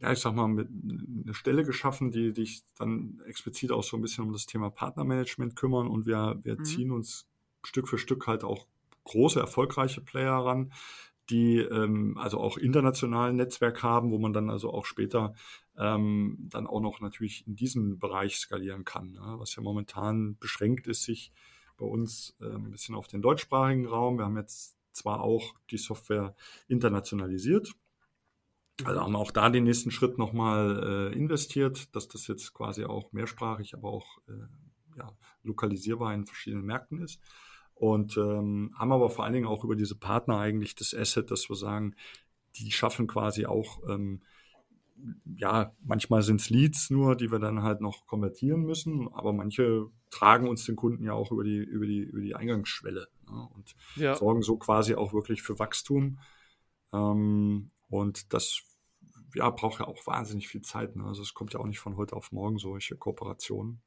ja, ich sag mal, eine Stelle geschaffen, die sich dann explizit auch so ein bisschen um das Thema Partnermanagement kümmern und wir, wir mhm. ziehen uns Stück für Stück halt auch große, erfolgreiche Player ran, die ähm, also auch internationalen Netzwerk haben, wo man dann also auch später ähm, dann auch noch natürlich in diesem Bereich skalieren kann, ne? was ja momentan beschränkt ist, sich bei uns äh, ein bisschen auf den deutschsprachigen Raum. Wir haben jetzt zwar auch die Software internationalisiert, also haben auch da den nächsten Schritt nochmal äh, investiert, dass das jetzt quasi auch mehrsprachig, aber auch äh, ja, lokalisierbar in verschiedenen Märkten ist. Und ähm, haben aber vor allen Dingen auch über diese Partner eigentlich das Asset, dass wir sagen, die schaffen quasi auch ähm, ja, manchmal sind es Leads nur, die wir dann halt noch konvertieren müssen, aber manche tragen uns den Kunden ja auch über die, über die, über die Eingangsschwelle ne, und ja. sorgen so quasi auch wirklich für Wachstum. Ähm, und das ja, braucht ja auch wahnsinnig viel Zeit. Ne? Also es kommt ja auch nicht von heute auf morgen solche Kooperationen.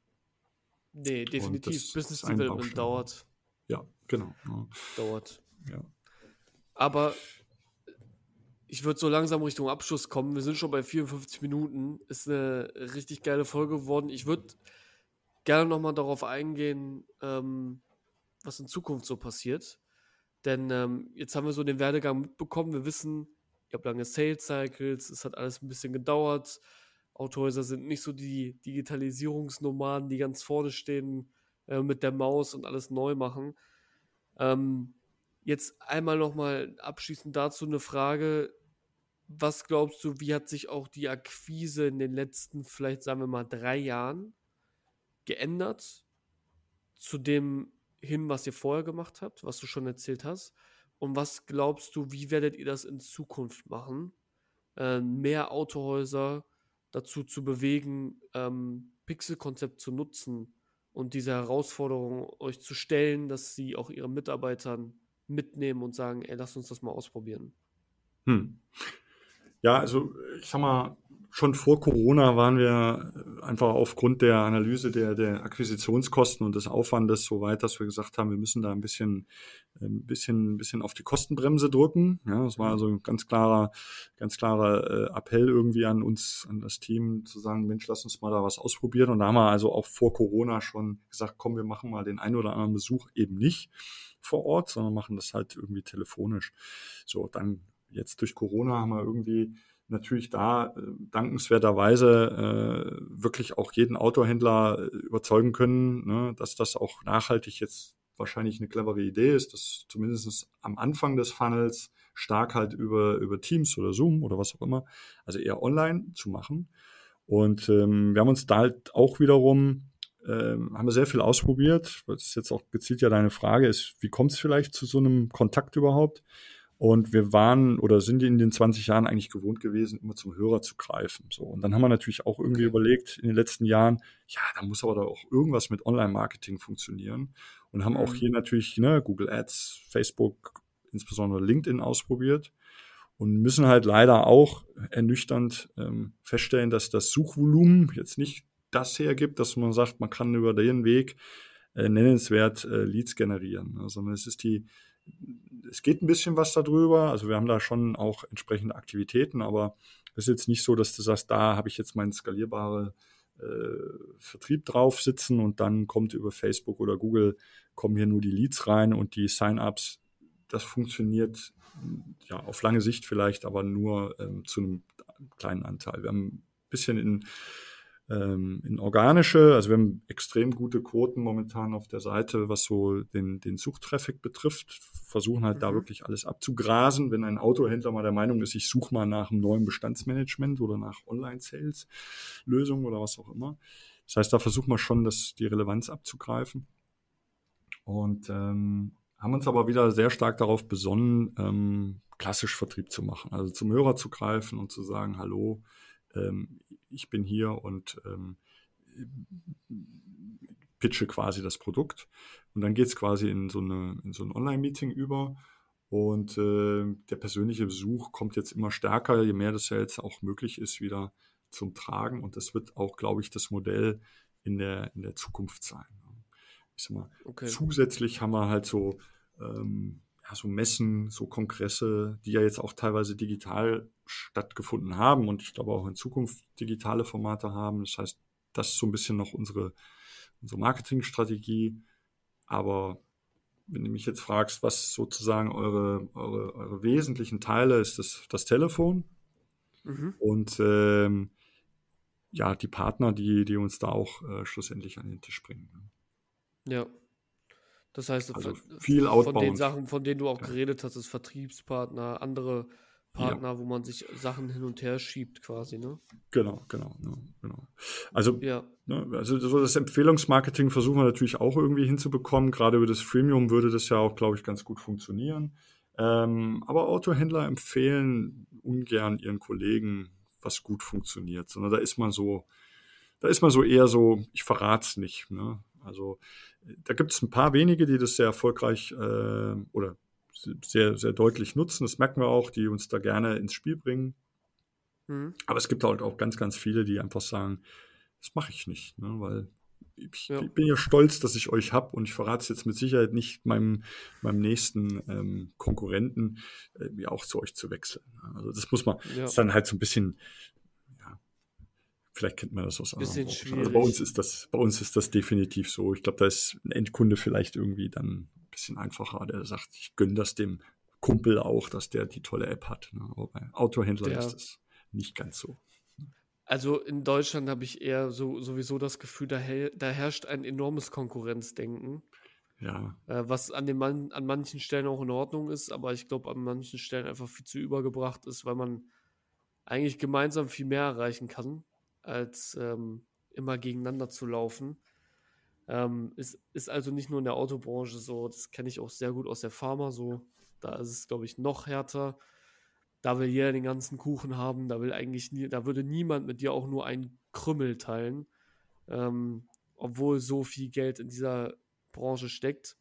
Nee, definitiv. Business Development dauert. Ja, genau. Ja. Dauert. Ja. Aber ich würde so langsam Richtung Abschluss kommen. Wir sind schon bei 54 Minuten. Ist eine richtig geile Folge geworden. Ich würde gerne nochmal darauf eingehen, ähm, was in Zukunft so passiert. Denn ähm, jetzt haben wir so den Werdegang mitbekommen. Wir wissen, ihr habt lange Sales Cycles, es hat alles ein bisschen gedauert. Autohäuser sind nicht so die Digitalisierungsnomaden, die ganz vorne stehen äh, mit der Maus und alles neu machen. Ähm, jetzt einmal nochmal abschließend dazu eine Frage. Was glaubst du, wie hat sich auch die Akquise in den letzten, vielleicht sagen wir mal, drei Jahren geändert zu dem hin, was ihr vorher gemacht habt, was du schon erzählt hast? Und was glaubst du, wie werdet ihr das in Zukunft machen? Äh, mehr Autohäuser dazu zu bewegen, ähm, Pixel-Konzept zu nutzen und diese Herausforderung euch zu stellen, dass sie auch ihren Mitarbeitern mitnehmen und sagen, ey, lass uns das mal ausprobieren. Hm. Ja, also ich sag mal, schon vor Corona waren wir einfach aufgrund der Analyse der, der Akquisitionskosten und des Aufwandes so weit, dass wir gesagt haben, wir müssen da ein bisschen, ein bisschen, ein bisschen auf die Kostenbremse drücken. Ja, das war also ein ganz klarer, ganz klarer äh, Appell irgendwie an uns, an das Team zu sagen, Mensch, lass uns mal da was ausprobieren. Und da haben wir also auch vor Corona schon gesagt, komm, wir machen mal den einen oder anderen Besuch eben nicht vor Ort, sondern machen das halt irgendwie telefonisch. So, dann jetzt durch Corona haben wir irgendwie natürlich da äh, dankenswerterweise äh, wirklich auch jeden Autohändler äh, überzeugen können, ne, dass das auch nachhaltig jetzt wahrscheinlich eine clevere Idee ist, das zumindest am Anfang des Funnels stark halt über, über Teams oder Zoom oder was auch immer, also eher online zu machen. Und ähm, wir haben uns da halt auch wiederum, ähm, haben wir sehr viel ausprobiert. Das ist jetzt auch gezielt ja deine Frage, ist, wie kommt es vielleicht zu so einem Kontakt überhaupt? Und wir waren oder sind in den 20 Jahren eigentlich gewohnt gewesen, immer zum Hörer zu greifen. So. Und dann haben wir natürlich auch irgendwie überlegt in den letzten Jahren, ja, da muss aber da auch irgendwas mit Online-Marketing funktionieren. Und haben mhm. auch hier natürlich ne, Google Ads, Facebook, insbesondere LinkedIn ausprobiert. Und müssen halt leider auch ernüchternd ähm, feststellen, dass das Suchvolumen jetzt nicht das hergibt, dass man sagt, man kann über den Weg äh, nennenswert äh, Leads generieren, ne? sondern es ist die es geht ein bisschen was darüber. Also wir haben da schon auch entsprechende Aktivitäten, aber es ist jetzt nicht so, dass du sagst, da habe ich jetzt meinen skalierbare äh, Vertrieb drauf sitzen und dann kommt über Facebook oder Google kommen hier nur die Leads rein und die Sign-ups. Das funktioniert ja auf lange Sicht vielleicht, aber nur ähm, zu einem kleinen Anteil. Wir haben ein bisschen in ähm, in organische. Also wir haben extrem gute Quoten momentan auf der Seite, was so den, den Suchtraffic betrifft. Versuchen halt mhm. da wirklich alles abzugrasen. Wenn ein Autohändler mal der Meinung ist, ich suche mal nach einem neuen Bestandsmanagement oder nach Online-Sales-Lösungen oder was auch immer. Das heißt, da versuchen wir schon, das, die Relevanz abzugreifen. Und ähm, haben uns aber wieder sehr stark darauf besonnen, ähm, klassisch Vertrieb zu machen. Also zum Hörer zu greifen und zu sagen, hallo, ähm, ich bin hier und ähm, pitche quasi das Produkt. Und dann geht es quasi in so, eine, in so ein Online-Meeting über. Und äh, der persönliche Besuch kommt jetzt immer stärker, je mehr das ja jetzt auch möglich ist, wieder zum Tragen. Und das wird auch, glaube ich, das Modell in der, in der Zukunft sein. Ich sag mal, okay. zusätzlich haben wir halt so ähm, ja, so Messen, so Kongresse, die ja jetzt auch teilweise digital stattgefunden haben und ich glaube auch in Zukunft digitale Formate haben. Das heißt, das ist so ein bisschen noch unsere, unsere Marketingstrategie. Aber wenn du mich jetzt fragst, was sozusagen eure, eure, eure wesentlichen Teile ist, das, das Telefon mhm. und ähm, ja, die Partner, die, die uns da auch äh, schlussendlich an den Tisch bringen. Ja, das heißt, also viel von den Sachen, von denen du auch geredet hast, ist Vertriebspartner, andere Partner, ja. wo man sich Sachen hin und her schiebt, quasi, ne? Genau, genau, genau. Also, ja. ne, also so das Empfehlungsmarketing versuchen wir natürlich auch irgendwie hinzubekommen. Gerade über das Freemium würde das ja auch, glaube ich, ganz gut funktionieren. Ähm, aber Autohändler empfehlen ungern ihren Kollegen, was gut funktioniert, sondern da ist man so, da ist man so eher so, ich verrate es nicht. Ne? Also da gibt es ein paar wenige, die das sehr erfolgreich äh, oder sehr, sehr deutlich nutzen. Das merken wir auch, die uns da gerne ins Spiel bringen. Mhm. Aber es gibt halt auch ganz, ganz viele, die einfach sagen, das mache ich nicht, ne? weil ich, ja. bin ja stolz, dass ich euch habe und ich verrate es jetzt mit Sicherheit nicht meinem, meinem nächsten ähm, Konkurrenten, äh, auch zu euch zu wechseln. Also das muss man, ja. ist dann halt so ein bisschen Vielleicht kennt man das aus anderen Branchen. Also bei uns ist das, bei uns ist das definitiv so. Ich glaube, da ist ein Endkunde vielleicht irgendwie dann ein bisschen einfacher, der sagt, ich gönne das dem Kumpel auch, dass der die tolle App hat. Ne? Aber bei Autohändlern ja. ist das nicht ganz so. Also in Deutschland habe ich eher so sowieso das Gefühl, da, da herrscht ein enormes Konkurrenzdenken. Ja. Äh, was an, den man an manchen Stellen auch in Ordnung ist, aber ich glaube, an manchen Stellen einfach viel zu übergebracht ist, weil man eigentlich gemeinsam viel mehr erreichen kann, als ähm, immer gegeneinander zu laufen. Ähm, ist, ist also nicht nur in der Autobranche so, das kenne ich auch sehr gut aus der Pharma so. Da ist es, glaube ich, noch härter. Da will jeder den ganzen Kuchen haben, da will eigentlich nie, da würde niemand mit dir auch nur einen Krümmel teilen. Ähm, obwohl so viel Geld in dieser Branche steckt.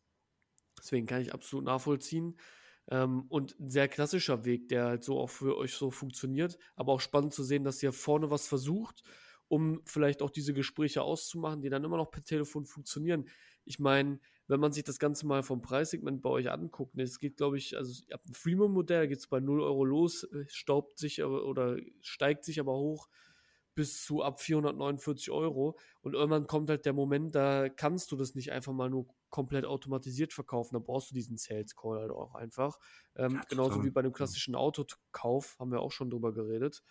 Deswegen kann ich absolut nachvollziehen. Ähm, und ein sehr klassischer Weg, der halt so auch für euch so funktioniert. Aber auch spannend zu sehen, dass ihr vorne was versucht, um vielleicht auch diese Gespräche auszumachen, die dann immer noch per Telefon funktionieren. Ich meine, wenn man sich das Ganze mal vom Preissegment bei euch anguckt, ne, es geht, glaube ich, also ihr habt ein Freemium-Modell, geht es bei 0 Euro los, äh, staubt sich oder steigt sich aber hoch bis zu ab 449 Euro. Und irgendwann kommt halt der Moment, da kannst du das nicht einfach mal nur komplett automatisiert verkaufen. Da brauchst du diesen Sales Call halt auch einfach. Ähm, ja, genauso wie bei einem klassischen Autokauf, haben wir auch schon drüber geredet.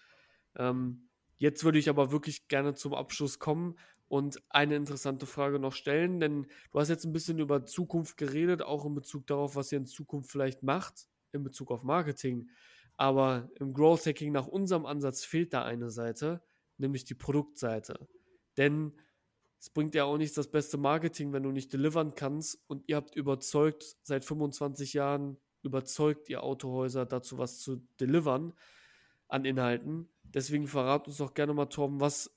Ähm, jetzt würde ich aber wirklich gerne zum Abschluss kommen und eine interessante Frage noch stellen, denn du hast jetzt ein bisschen über Zukunft geredet, auch in Bezug darauf, was ihr in Zukunft vielleicht macht, in Bezug auf Marketing. Aber im Growth Hacking nach unserem Ansatz fehlt da eine Seite nämlich die Produktseite. Denn es bringt ja auch nicht das beste Marketing, wenn du nicht delivern kannst und ihr habt überzeugt, seit 25 Jahren überzeugt ihr Autohäuser dazu, was zu delivern an Inhalten. Deswegen verrat uns doch gerne mal, Torben, was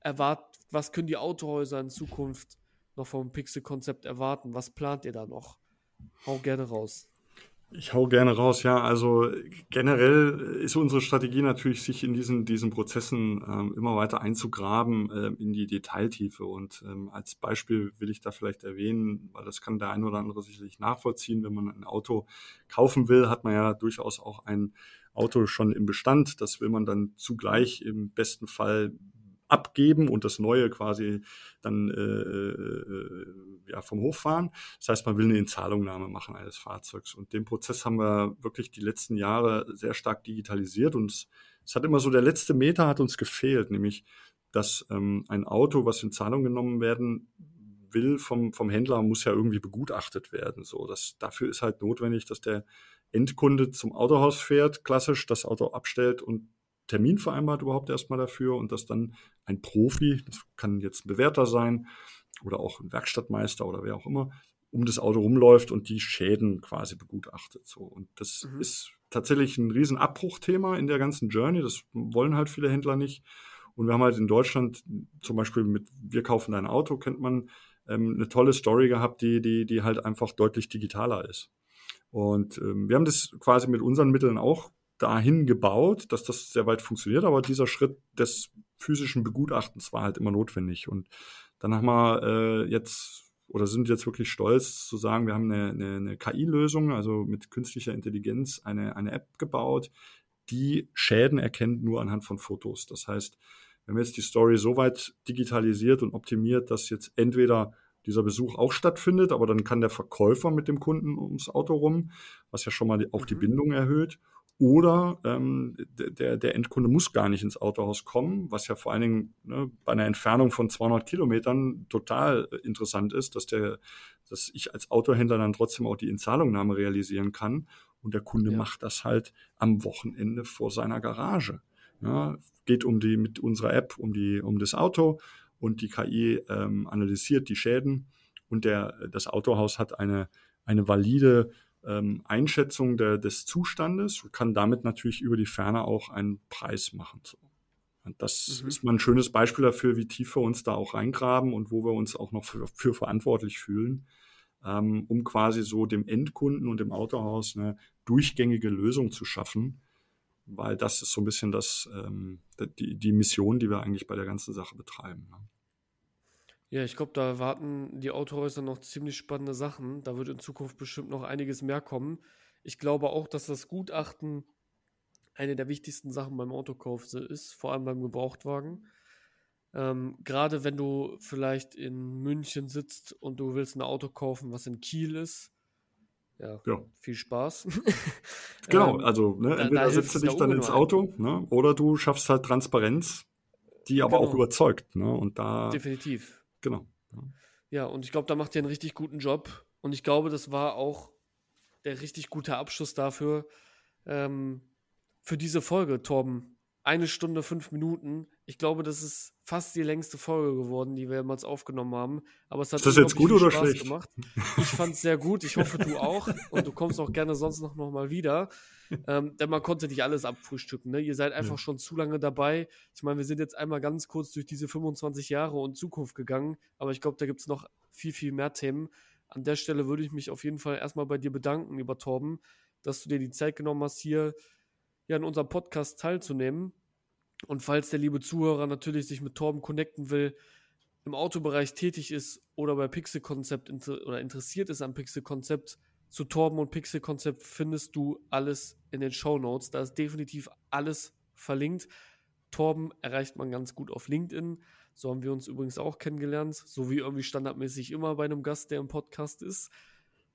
erwartet, was können die Autohäuser in Zukunft noch vom Pixel-Konzept erwarten? Was plant ihr da noch? Hau gerne raus. Ich hau gerne raus, ja. Also generell ist unsere Strategie natürlich, sich in diesen, diesen Prozessen ähm, immer weiter einzugraben äh, in die Detailtiefe. Und ähm, als Beispiel will ich da vielleicht erwähnen, weil das kann der ein oder andere sicherlich nachvollziehen, wenn man ein Auto kaufen will, hat man ja durchaus auch ein Auto schon im Bestand. Das will man dann zugleich im besten Fall abgeben und das Neue quasi dann äh, äh, ja, vom Hof fahren. Das heißt, man will eine Inzahlungnahme machen eines Fahrzeugs. Und den Prozess haben wir wirklich die letzten Jahre sehr stark digitalisiert und es, es hat immer so der letzte Meter hat uns gefehlt, nämlich dass ähm, ein Auto, was in Zahlung genommen werden will vom, vom Händler, muss ja irgendwie begutachtet werden. So, das, dafür ist halt notwendig, dass der Endkunde zum Autohaus fährt, klassisch das Auto abstellt und Termin vereinbart überhaupt erstmal dafür und dass dann ein Profi, das kann jetzt ein Bewerter sein oder auch ein Werkstattmeister oder wer auch immer, um das Auto rumläuft und die Schäden quasi begutachtet. So. Und das mhm. ist tatsächlich ein Riesenabbruchthema in der ganzen Journey. Das wollen halt viele Händler nicht. Und wir haben halt in Deutschland zum Beispiel mit Wir kaufen dein Auto, kennt man, ähm, eine tolle Story gehabt, die, die, die halt einfach deutlich digitaler ist. Und ähm, wir haben das quasi mit unseren Mitteln auch dahin gebaut, dass das sehr weit funktioniert, aber dieser Schritt des physischen Begutachtens war halt immer notwendig. Und dann haben wir äh, jetzt oder sind jetzt wirklich stolz zu sagen, wir haben eine, eine, eine KI-Lösung, also mit künstlicher Intelligenz eine, eine App gebaut, die Schäden erkennt nur anhand von Fotos. Das heißt, wir haben jetzt die Story so weit digitalisiert und optimiert, dass jetzt entweder dieser Besuch auch stattfindet, aber dann kann der Verkäufer mit dem Kunden ums Auto rum, was ja schon mal die, auch die mhm. Bindung erhöht. Oder ähm, der, der Endkunde muss gar nicht ins Autohaus kommen, was ja vor allen Dingen ne, bei einer Entfernung von 200 Kilometern total äh, interessant ist, dass, der, dass ich als Autohändler dann trotzdem auch die Inzahlungnahme realisieren kann. Und der Kunde ja. macht das halt am Wochenende vor seiner Garage. Ja, geht um die mit unserer App um die um das Auto und die KI ähm, analysiert die Schäden und der das Autohaus hat eine eine valide ähm, Einschätzung der, des Zustandes und kann damit natürlich über die Ferne auch einen Preis machen. So. Und das mhm. ist mal ein schönes Beispiel dafür, wie tief wir uns da auch reingraben und wo wir uns auch noch für, für verantwortlich fühlen, ähm, um quasi so dem Endkunden und dem Autohaus eine durchgängige Lösung zu schaffen, weil das ist so ein bisschen das, ähm, die, die Mission, die wir eigentlich bei der ganzen Sache betreiben. Ne? Ja, ich glaube, da warten die Autohäuser noch ziemlich spannende Sachen. Da wird in Zukunft bestimmt noch einiges mehr kommen. Ich glaube auch, dass das Gutachten eine der wichtigsten Sachen beim Autokauf ist, vor allem beim Gebrauchtwagen. Ähm, Gerade wenn du vielleicht in München sitzt und du willst ein Auto kaufen, was in Kiel ist. Ja, ja. viel Spaß. genau, ähm, also ne, entweder da setzt du dich dann ins Auto ne, oder du schaffst halt Transparenz die aber genau. auch überzeugt. Ne? Und da. Definitiv. Genau. Ja, und ich glaube, da macht ihr einen richtig guten Job. Und ich glaube, das war auch der richtig gute Abschluss dafür, ähm, für diese Folge, Torben. Eine Stunde, fünf Minuten. Ich glaube, das ist fast die längste Folge geworden, die wir jemals aufgenommen haben. Aber es hat ist das jetzt gut oder Spaß schlecht? gemacht. Ich fand es sehr gut. Ich hoffe, du auch. Und du kommst auch gerne sonst noch, noch mal wieder. Ähm, denn man konnte nicht alles abfrühstücken. Ne? Ihr seid einfach ja. schon zu lange dabei. Ich meine, wir sind jetzt einmal ganz kurz durch diese 25 Jahre und Zukunft gegangen. Aber ich glaube, da gibt es noch viel, viel mehr Themen. An der Stelle würde ich mich auf jeden Fall erstmal bei dir bedanken, lieber Torben, dass du dir die Zeit genommen hast, hier ja in unserem Podcast teilzunehmen. Und falls der liebe Zuhörer natürlich sich mit Torben connecten will, im Autobereich tätig ist oder bei Pixel Konzept inter oder interessiert ist am Pixel Konzept, zu Torben und Pixel Konzept findest du alles in den Show Notes. Da ist definitiv alles verlinkt. Torben erreicht man ganz gut auf LinkedIn. So haben wir uns übrigens auch kennengelernt, so wie irgendwie standardmäßig immer bei einem Gast, der im Podcast ist.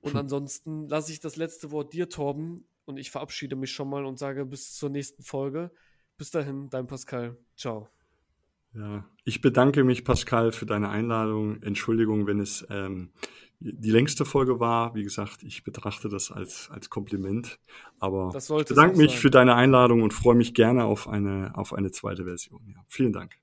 Und ansonsten lasse ich das letzte Wort dir, Torben, und ich verabschiede mich schon mal und sage bis zur nächsten Folge. Bis dahin, dein Pascal. Ciao. Ja, ich bedanke mich, Pascal, für deine Einladung. Entschuldigung, wenn es ähm, die längste Folge war. Wie gesagt, ich betrachte das als, als Kompliment. Aber ich bedanke mich sein. für deine Einladung und freue mich gerne auf eine, auf eine zweite Version. Ja, vielen Dank.